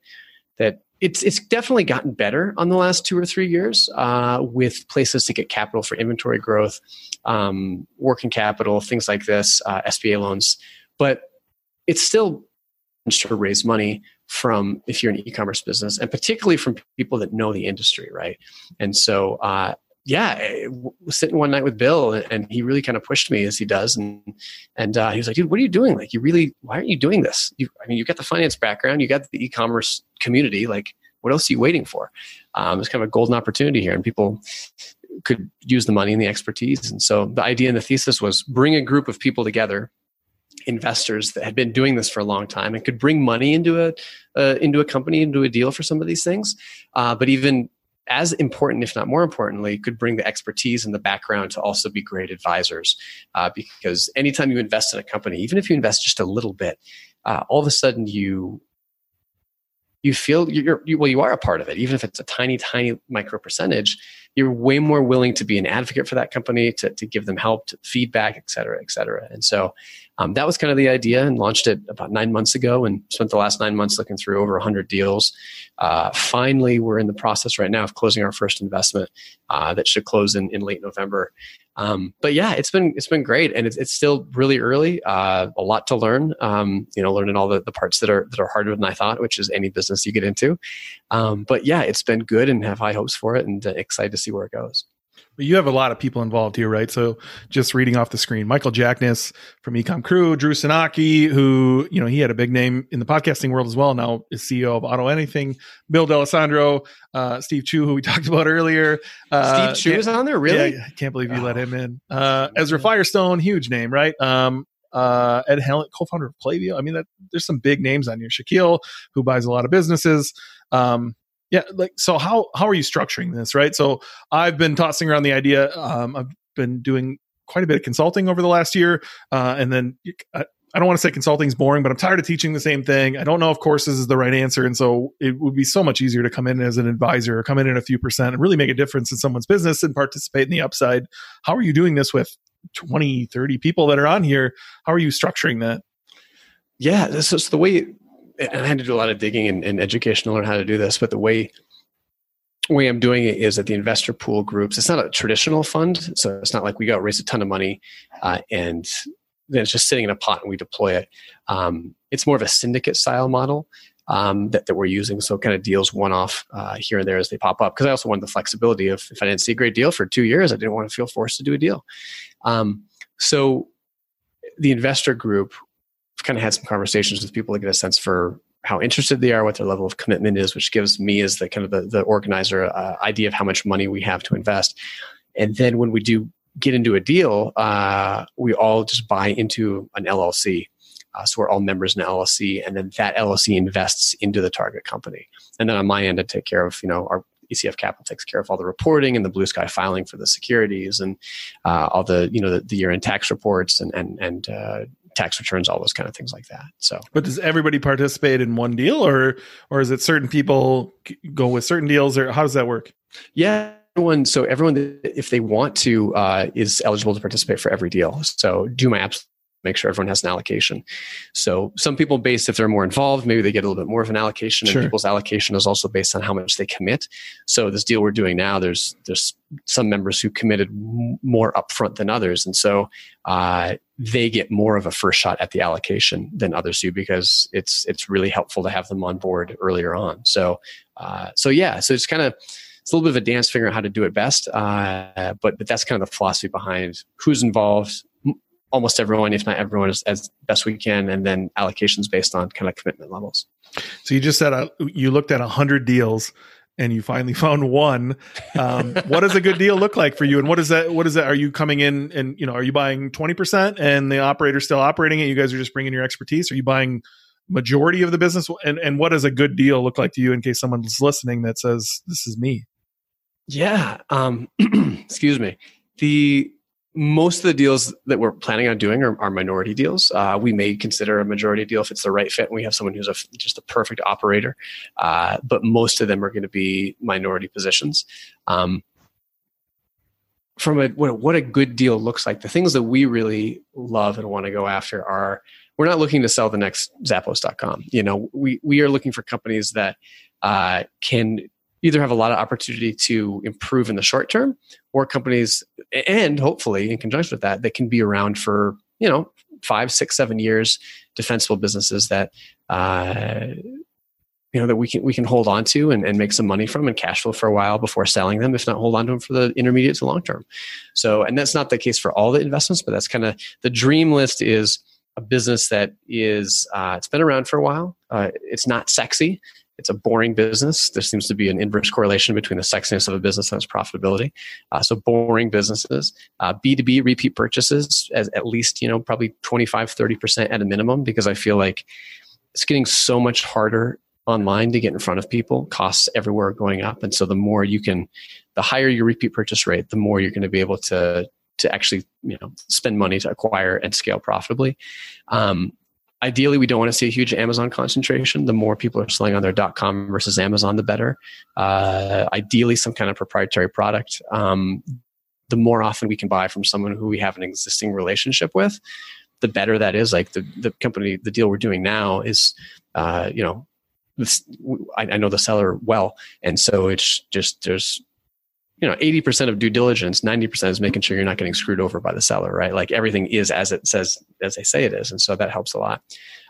that it's it's definitely gotten better on the last two or three years uh, with places to get capital for inventory growth, um, working capital, things like this, uh, SBA loans. But it's still to raise money from if you're an e-commerce business, and particularly from people that know the industry, right? And so uh, yeah, eh, was sitting one night with Bill, and he really kind of pushed me as he does, and and uh, he was like, "Dude, what are you doing? Like, you really, why aren't you doing this? You, I mean, you got the finance background, you got the e-commerce community. Like, what else are you waiting for? Um, it's kind of a golden opportunity here, and people could use the money and the expertise. And so, the idea and the thesis was bring a group of people together, investors that had been doing this for a long time, and could bring money into a uh, into a company, into a deal for some of these things, uh, but even as important, if not more importantly, could bring the expertise and the background to also be great advisors. Uh, because anytime you invest in a company, even if you invest just a little bit, uh, all of a sudden you you feel you're you, well you are a part of it even if it's a tiny tiny micro percentage you're way more willing to be an advocate for that company to, to give them help to feedback et cetera et cetera and so um, that was kind of the idea and launched it about nine months ago and spent the last nine months looking through over 100 deals. Uh, finally, we're in the process right now of closing our first investment uh, that should close in, in late November. Um, but yeah, it's been it's been great, and it's, it's still really early. Uh, a lot to learn. Um, you know, learning all the, the parts that are that are harder than I thought, which is any business you get into. Um, but yeah, it's been good, and have high hopes for it, and uh, excited to see where it goes. But you have a lot of people involved here, right? So just reading off the screen, Michael Jackness from Ecom Crew, Drew Sanocki, who, you know, he had a big name in the podcasting world as well. Now is CEO of Auto Anything, Bill D'Alessandro, uh, Steve Chou, who we talked about earlier. Uh, Steve Chou is on there, really? Yeah, I can't believe you oh. let him in. Uh, Ezra Firestone, huge name, right? Um, uh, Ed Hallen, co-founder of Klaviyo. I mean, that there's some big names on here. Shaquille, who buys a lot of businesses. Um, yeah like so how how are you structuring this right so i've been tossing around the idea um, i've been doing quite a bit of consulting over the last year uh, and then I, I don't want to say consulting is boring, but I'm tired of teaching the same thing. I don't know if courses is the right answer. And so it would be so much easier to come in as an advisor or come in at a few percent and really make a difference in someone's business and participate in the upside. How are you doing this with 20, 30 people that are on here? How are you structuring that? Yeah, this is the way and I had to do a lot of digging and, and education to learn how to do this. But the way way I'm doing it is that the investor pool groups. It's not a traditional fund, so it's not like we go raise a ton of money uh, and then it's just sitting in a pot and we deploy it. Um, it's more of a syndicate style model um, that, that we're using. So kind of deals one off uh, here and there as they pop up. Because I also wanted the flexibility of if I didn't see a great deal for two years, I didn't want to feel forced to do a deal. Um, so the investor group kind of had some conversations with people to get a sense for how interested they are, what their level of commitment is, which gives me as the kind of the, the organizer uh, idea of how much money we have to invest. And then when we do get into a deal, uh, we all just buy into an LLC. Uh, so we're all members in LLC, and then that LLC invests into the target company. And then on my end, I take care of you know our ECF Capital takes care of all the reporting and the blue sky filing for the securities and uh, all the you know the, the year end tax reports and and and uh, tax returns, all those kind of things like that. So, but does everybody participate in one deal, or or is it certain people go with certain deals, or how does that work? Yeah, everyone. So everyone, if they want to, uh, is eligible to participate for every deal. So do my absolute make sure everyone has an allocation. So some people based if they're more involved, maybe they get a little bit more of an allocation, sure. and people's allocation is also based on how much they commit. So this deal we're doing now, there's there's some members who committed more upfront than others, and so uh, they get more of a first shot at the allocation than others do because it's it's really helpful to have them on board earlier on. So uh, so yeah, so it's kind of it's a little bit of a dance figuring out how to do it best. Uh, but but that's kind of the philosophy behind who's involved, almost everyone, if not everyone, as, as best we can, and then allocations based on kind of commitment levels. So you just said uh, you looked at hundred deals and you finally found one. Um, what does a good deal look like for you? And what is that? What is that? Are you coming in and you know are you buying twenty percent and the operator's still operating it? You guys are just bringing your expertise. Are you buying majority of the business? And and what does a good deal look like to you in case someone's listening that says this is me? Yeah. Um, excuse me. The most of the deals that we're planning on doing are, are minority deals. Uh, we may consider a majority deal if it's the right fit and we have someone who's a, just a perfect operator. Uh, but most of them are going to be minority positions. Um, from a what, what a good deal looks like, the things that we really love and want to go after are we're not looking to sell the next Zappos.com. You know, we we are looking for companies that uh, can either have a lot of opportunity to improve in the short term or companies and hopefully in conjunction with that they can be around for you know five six seven years defensible businesses that uh, you know that we can we can hold on to and, and make some money from and cash flow for a while before selling them if not hold on to them for the intermediate to long term. So and that's not the case for all the investments but that's kind of the dream list is a business that is uh, it's been around for a while. Uh, it's not sexy it's a boring business. There seems to be an inverse correlation between the sexiness of a business and its profitability. Uh, so boring businesses, uh, B2B repeat purchases as at least, you know, probably 25, 30% at a minimum, because I feel like it's getting so much harder online to get in front of people. Costs everywhere are going up. And so the more you can, the higher your repeat purchase rate, the more you're going to be able to, to actually, you know, spend money to acquire and scale profitably. Um, ideally we don't want to see a huge amazon concentration. The more people are selling on their com versus amazon the better. Uh, ideally some kind of proprietary product. Um, the more often we can buy from someone who we have an existing relationship with the better that is. Like the, the company the deal we're doing now is uh, you know I, I know the seller well and so it's just there's you know 80% of due diligence 90% is making sure you're not getting screwed over by the seller right? Like everything is as it says as they say it is and so that helps a lot.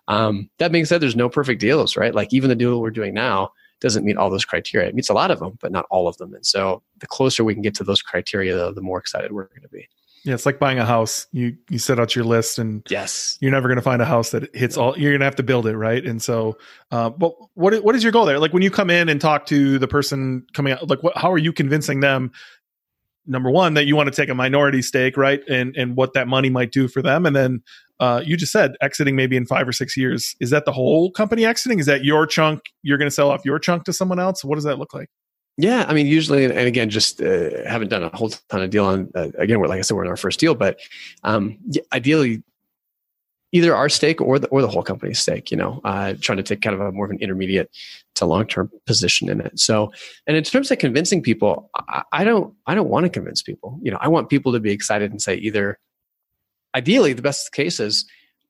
Um, that being said there's no perfect deals right? Like even the deal we're doing now doesn't meet all those criteria. It meets a lot of them but not all of them and so the closer we can get to those criteria the, the more excited we're going to be yeah, it's like buying a house. You you set out your list, and yes, you're never going to find a house that hits all. You're going to have to build it, right? And so, uh, but what what is your goal there? Like when you come in and talk to the person coming out, like what, how are you convincing them? Number one, that you want to take a minority stake, right? And and what that money might do for them, and then uh, you just said exiting maybe in five or six years. Is that the whole company exiting? Is that your chunk? You're going to sell off your chunk to someone else? What does that look like? Yeah, I mean, usually, and again, just uh, haven't done a whole ton of deal on. Uh, again, we're like I said, we're in our first deal, but um, ideally, either our stake or the or the whole company's stake. You know, uh, trying to take kind of a more of an intermediate to long term position in it. So, and in terms of convincing people, I, I don't I don't want to convince people. You know, I want people to be excited and say either. Ideally, the best case is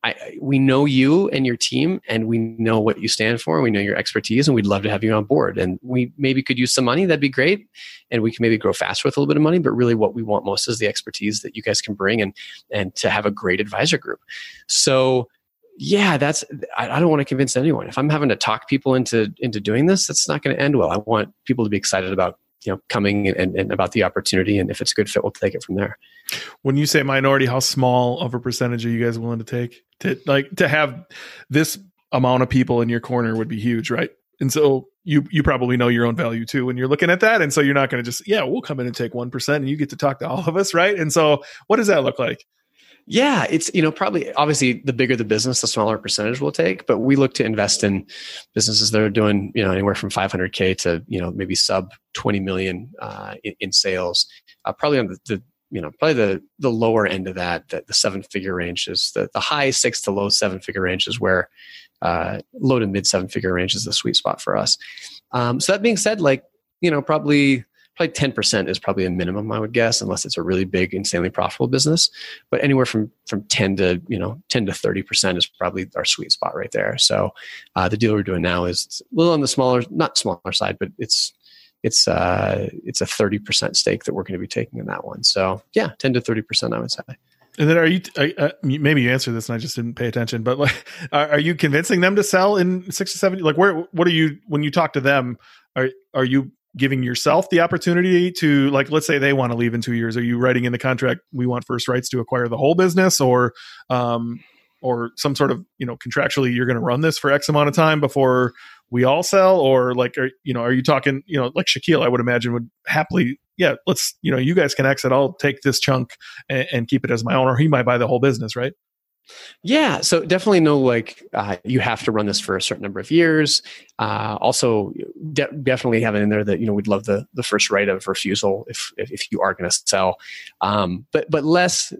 I, we know you and your team, and we know what you stand for. We know your expertise, and we'd love to have you on board. And we maybe could use some money. That'd be great. And we can maybe grow faster with a little bit of money. But really, what we want most is the expertise that you guys can bring, and and to have a great advisor group. So yeah, that's I, I don't want to convince anyone. If I'm having to talk people into into doing this, that's not going to end well. I want people to be excited about you know coming and, and about the opportunity and if it's a good fit we'll take it from there. When you say minority how small of a percentage are you guys willing to take? To like to have this amount of people in your corner would be huge right? And so you you probably know your own value too when you're looking at that. And so you're not going to just yeah we'll come in and take 1% and you get to talk to all of us right? And so what does that look like yeah, it's you know probably obviously the bigger the business, the smaller percentage we'll take. But we look to invest in businesses that are doing you know anywhere from 500k to you know maybe sub 20 million uh, in, in, sales. Uh, probably on the, the, you know probably the the lower end of that, that the seven figure range is the the high six to low seven figure range is where uh, low to mid seven figure range is the sweet spot for us. Um, so that being said, like you know probably probably 10% is probably a minimum i would guess unless it's a really big insanely profitable business. But anywhere from from 10 to you know 10 to 30% is probably our sweet spot right there. So uh, the deal we're doing now is a little on the smaller not smaller side but it's it's uh it's a 30% stake that we're going to be taking in that one. So yeah 10 to 30% i would say. And then are you uh, maybe you answered this and I just didn't pay attention, but like, are, are, you convincing them to sell in six to seven? Like, where, what are you, when you talk to them, are, are you giving yourself the opportunity to like let's say they want to leave in two years. Are you writing in the contract we want first rights to acquire the whole business or um or some sort of you know contractually you're going to run this for x amount of time before we all sell? Or like are, you know are you talking you know like Shaquille I would imagine would happily yeah let's you know you guys can exit. I'll take this chunk and, and keep it as my own or he might buy the whole business right yeah, so definitely know like uh, you have to run this for a certain number of years. Uh, also, de- definitely have it in there that you know we'd love the the first right of refusal if if, if you are going to sell, um, but but less.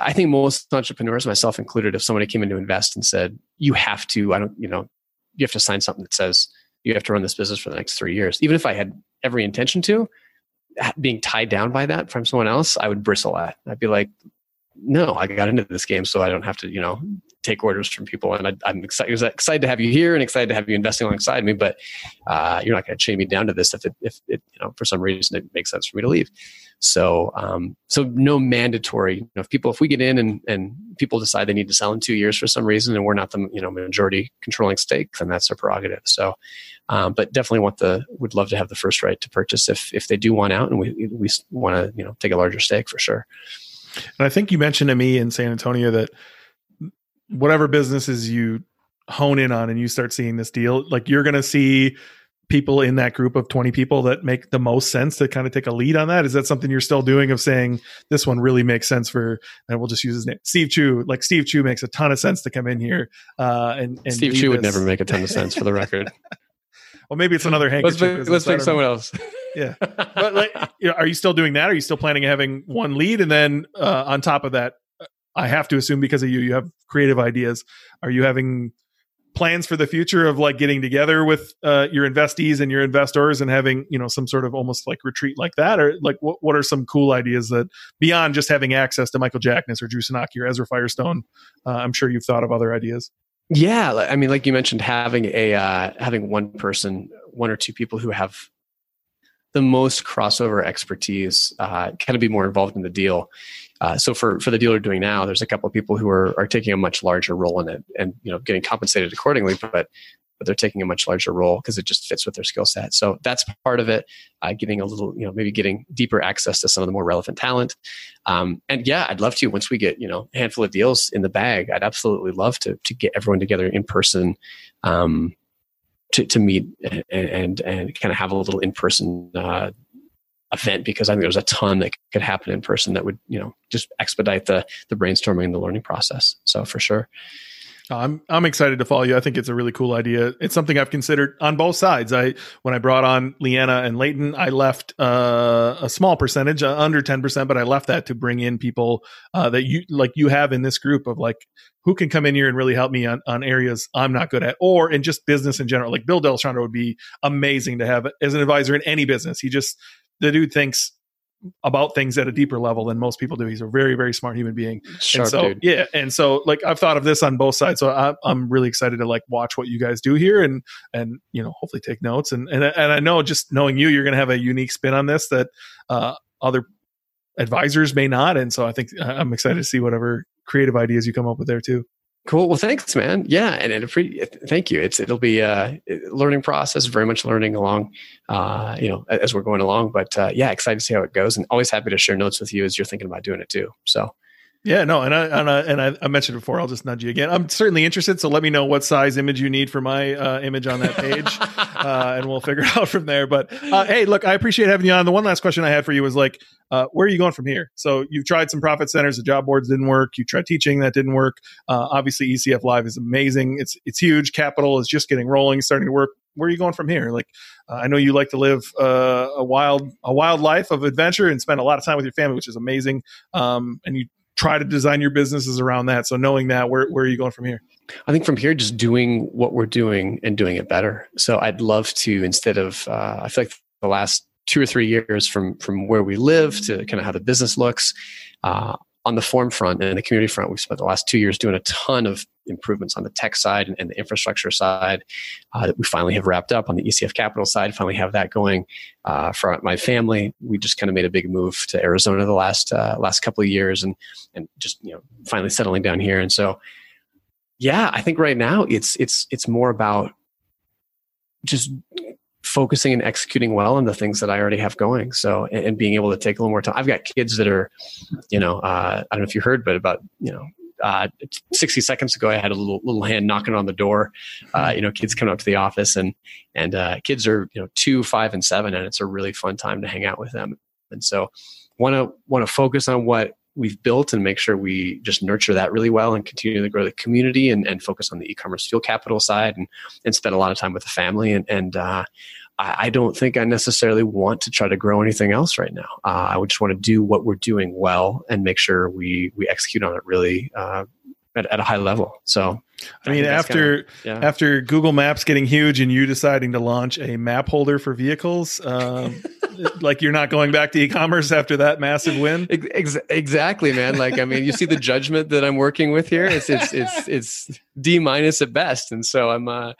I think most entrepreneurs, myself included, if somebody came in to invest and said you have to, I don't, you know, you have to sign something that says you have to run this business for the next three years. Even if I had every intention to, being tied down by that from someone else, I would bristle at. I'd be like, no, I got into this game so I don't have to, you know, take orders from people. And I, am excited, excited to have you here and excited to have you investing alongside me. But uh, you're not going to chain me down to this if it, if it, you know, for some reason it makes sense for me to leave. So, um, so no mandatory. You know, if people, if we get in and and people decide they need to sell in two years for some reason, and we're not the you know majority controlling stake, then that's their prerogative. So, um, but definitely want the would love to have the first right to purchase if if they do want out, and we we want to you know take a larger stake for sure. And I think you mentioned to me in San Antonio that whatever businesses you hone in on and you start seeing this deal, like you're going to see people in that group of 20 people that make the most sense to kind of take a lead on that. Is that something you're still doing of saying this one really makes sense for and we'll just use his name steve chou. Like steve chou makes a ton of sense to come in here uh and, and steve chou would never make a ton of sense for the record well maybe it's another handkerchief let's, let's pick someone else yeah. But like, you know, are you still doing that? Are you still planning on having one lead, and then uh, on top of that, I have to assume because of you, you have creative ideas. Are you having plans for the future of like getting together with uh, your investees and your investors and having you know some sort of almost like retreat like that, or like what what are some cool ideas that beyond just having access to Michael Jackness or Drew Sanocki or Ezra Firestone? Uh, I'm sure you've thought of other ideas. Yeah, I mean, like you mentioned, having a uh, having one person, one or two people who have the most crossover expertise uh, kind of be more involved in the deal. Uh, so for for the deal we're doing now, there's a couple of people who are are taking a much larger role in it, and you know getting compensated accordingly, but but they're taking a much larger role because it just fits with their skill set. So that's part of it. Uh, getting a little, you know, maybe getting deeper access to some of the more relevant talent. Um, and yeah, I'd love to once we get you know a handful of deals in the bag. I'd absolutely love to to get everyone together in person. Um, to, to meet and, and, and kind of have a little in person uh, event because I think there's a ton that could happen in person that would you know just expedite the the brainstorming and the learning process. So for sure. I'm I'm excited to follow you. I think it's a really cool idea. It's something I've considered on both sides. I when I brought on Lianna and Leighton, I left uh, a small percentage, uh, under ten percent, but I left that to bring in people uh, that you like you have in this group of like who can come in here and really help me on on areas I'm not good at, or in just business in general. Like Bill D'Alessandro would be amazing to have as an advisor in any business. He just the dude thinks about things at a deeper level than most people do. He's a very, very smart human being. Sharp and so, dude. yeah. And so like I've thought of this on both sides. So I, I'm really excited to like watch what you guys do here and, and, you know, hopefully take notes. And, and, and I know just knowing you, you're going to have a unique spin on this that, uh, other advisors may not. And so I think I'm excited to see whatever creative ideas you come up with there too. Cool. Well, thanks, man. Yeah, and, and pre- thank you. It's it'll be a learning process, very much learning along, uh, you know, as we're going along. But uh, yeah, excited to see how it goes, and always happy to share notes with you as you're thinking about doing it too. So yeah, no, and I and I, and I, I mentioned before. I'll just nudge you again. I'm certainly interested, so let me know what size image you need for my uh, image on that page, uh, and we'll figure it out from there. But uh, hey, look, I appreciate having you on. The one last question I had for you was like, uh, where are you going from here? So you've tried some profit centers, the job boards didn't work. You tried teaching, that didn't work. Uh, obviously, ECF Live is amazing. It's it's huge. Capital is just getting rolling, starting to work. Where are you going from here? Like, uh, I know you like to live a wild a wild life of adventure and spend a lot of time with your family, which is amazing. Um, and you try to design your businesses around that. So knowing that, where, where are you going from here? I think from here, just doing what we're doing and doing it better. So I'd love to, instead of, uh, I feel like the last two or three years from, from where we live to kind of how the business looks, uh, on the form front and the community front, we've spent the last two years doing a ton of improvements on the tech side and, and the infrastructure side uh, that we finally have wrapped up on the ECF Capital side. Finally have that going uh, for my family. We just kind of made a big move to Arizona the last uh, last couple of years and and just you know finally settling down here. And so, yeah, I think right now it's it's it's more about just focusing and executing well on the things that I already have going. So, and, and, being able to take a little more time. I've got kids that are, you know, uh, I don't know if you heard, but about, you know, uh, 60 seconds ago, I had a little little hand knocking on the door. Uh, you know, kids coming up to the office, and and uh, kids are you know two, five, and seven, and it's a really fun time to hang out with them. And so, want to want to focus on what we've built and make sure we just nurture that really well and continue to grow the community and, and focus on the eCommerceFuel capital side and and spend a lot of time with the family and and uh, I, don't think I necessarily want to try to grow anything else right now. Uh, I would just want to do what we're doing well and make sure we we execute on it really uh, at, at a high level. So, I, I mean, after kinda, yeah. after Google Maps getting huge and you deciding to launch a map holder for vehicles, um, like you're not going back to e-commerce after that massive win. Ex- exactly, man. Like, I mean, you see the judgment that I'm working with here. It's it's it's it's D minus at best, and so I'm uh, I'm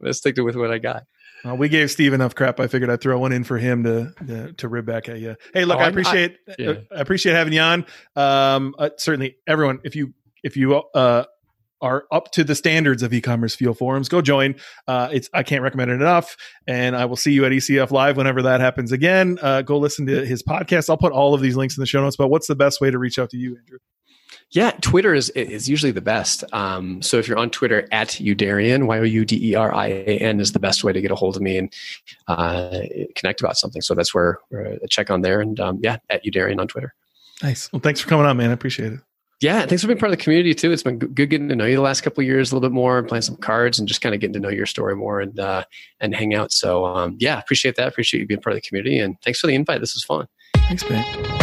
gonna stick to with what I got. Uh, we gave Steve enough crap. I figured I'd throw one in for him to to, to rib back at you. Hey, look, oh, I appreciate I, yeah. I appreciate having you on. Um, uh, certainly, everyone, if you if you uh, are up to the standards of eCommerceFuel forums, go join. Uh, it's I can't recommend it enough. And I will see you at ECF Live whenever that happens again. Uh, go listen to his podcast. I'll put all of these links in the show notes. But what's the best way to reach out to you, Andrew? Yeah, Twitter is is usually the best. Um, so if you're on Twitter at Youderian, Y O U D E R I A N is the best way to get a hold of me and uh, connect about something. So that's where, where check on there and um, yeah, at Youderian on Twitter. Nice. Well, thanks for coming on, man. I appreciate it. Yeah, thanks for being part of the community too. It's been good getting to know you the last couple years a little bit more, and playing some cards, and just kind of getting to know your story more and uh, and hang out. So um, yeah, appreciate that. Appreciate you being part of the community, and thanks for the invite. This was fun. Thanks, man.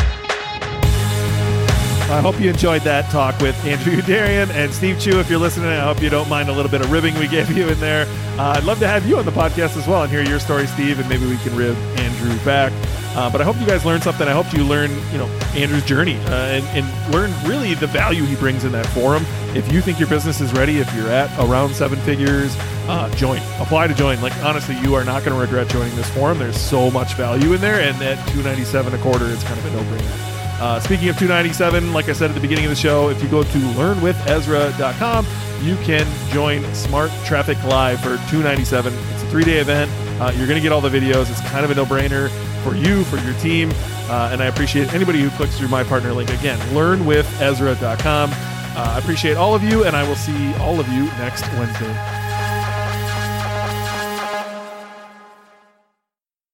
I hope you enjoyed that talk with Andrew Youderian and Steve Chou. If you're listening, I hope you don't mind a little bit of ribbing we gave you in there. Uh, I'd love to have you on the podcast as well and hear your story, Steve, and maybe we can rib Andrew back. Uh, but I hope you guys learned something. I hope you learn, you know, Andrew's journey uh, and, and learn really the value he brings in that forum. If you think your business is ready, if you're at around seven figures, uh, join. Apply to join. Like honestly, you are not going to regret joining this forum. There's so much value in there, and at 297 a quarter, it's kind of a no-brainer. Uh, speaking of 297, like I said at the beginning of the show, if you go to learnwithezra.com, you can join Smart Traffic Live for 297. It's a three-day event. Uh, you're going to get all the videos. It's kind of a no-brainer for you, for your team, uh, and I appreciate anybody who clicks through my partner link. Again, learnwithezra.com. Uh, I appreciate all of you, and I will see all of you next Wednesday.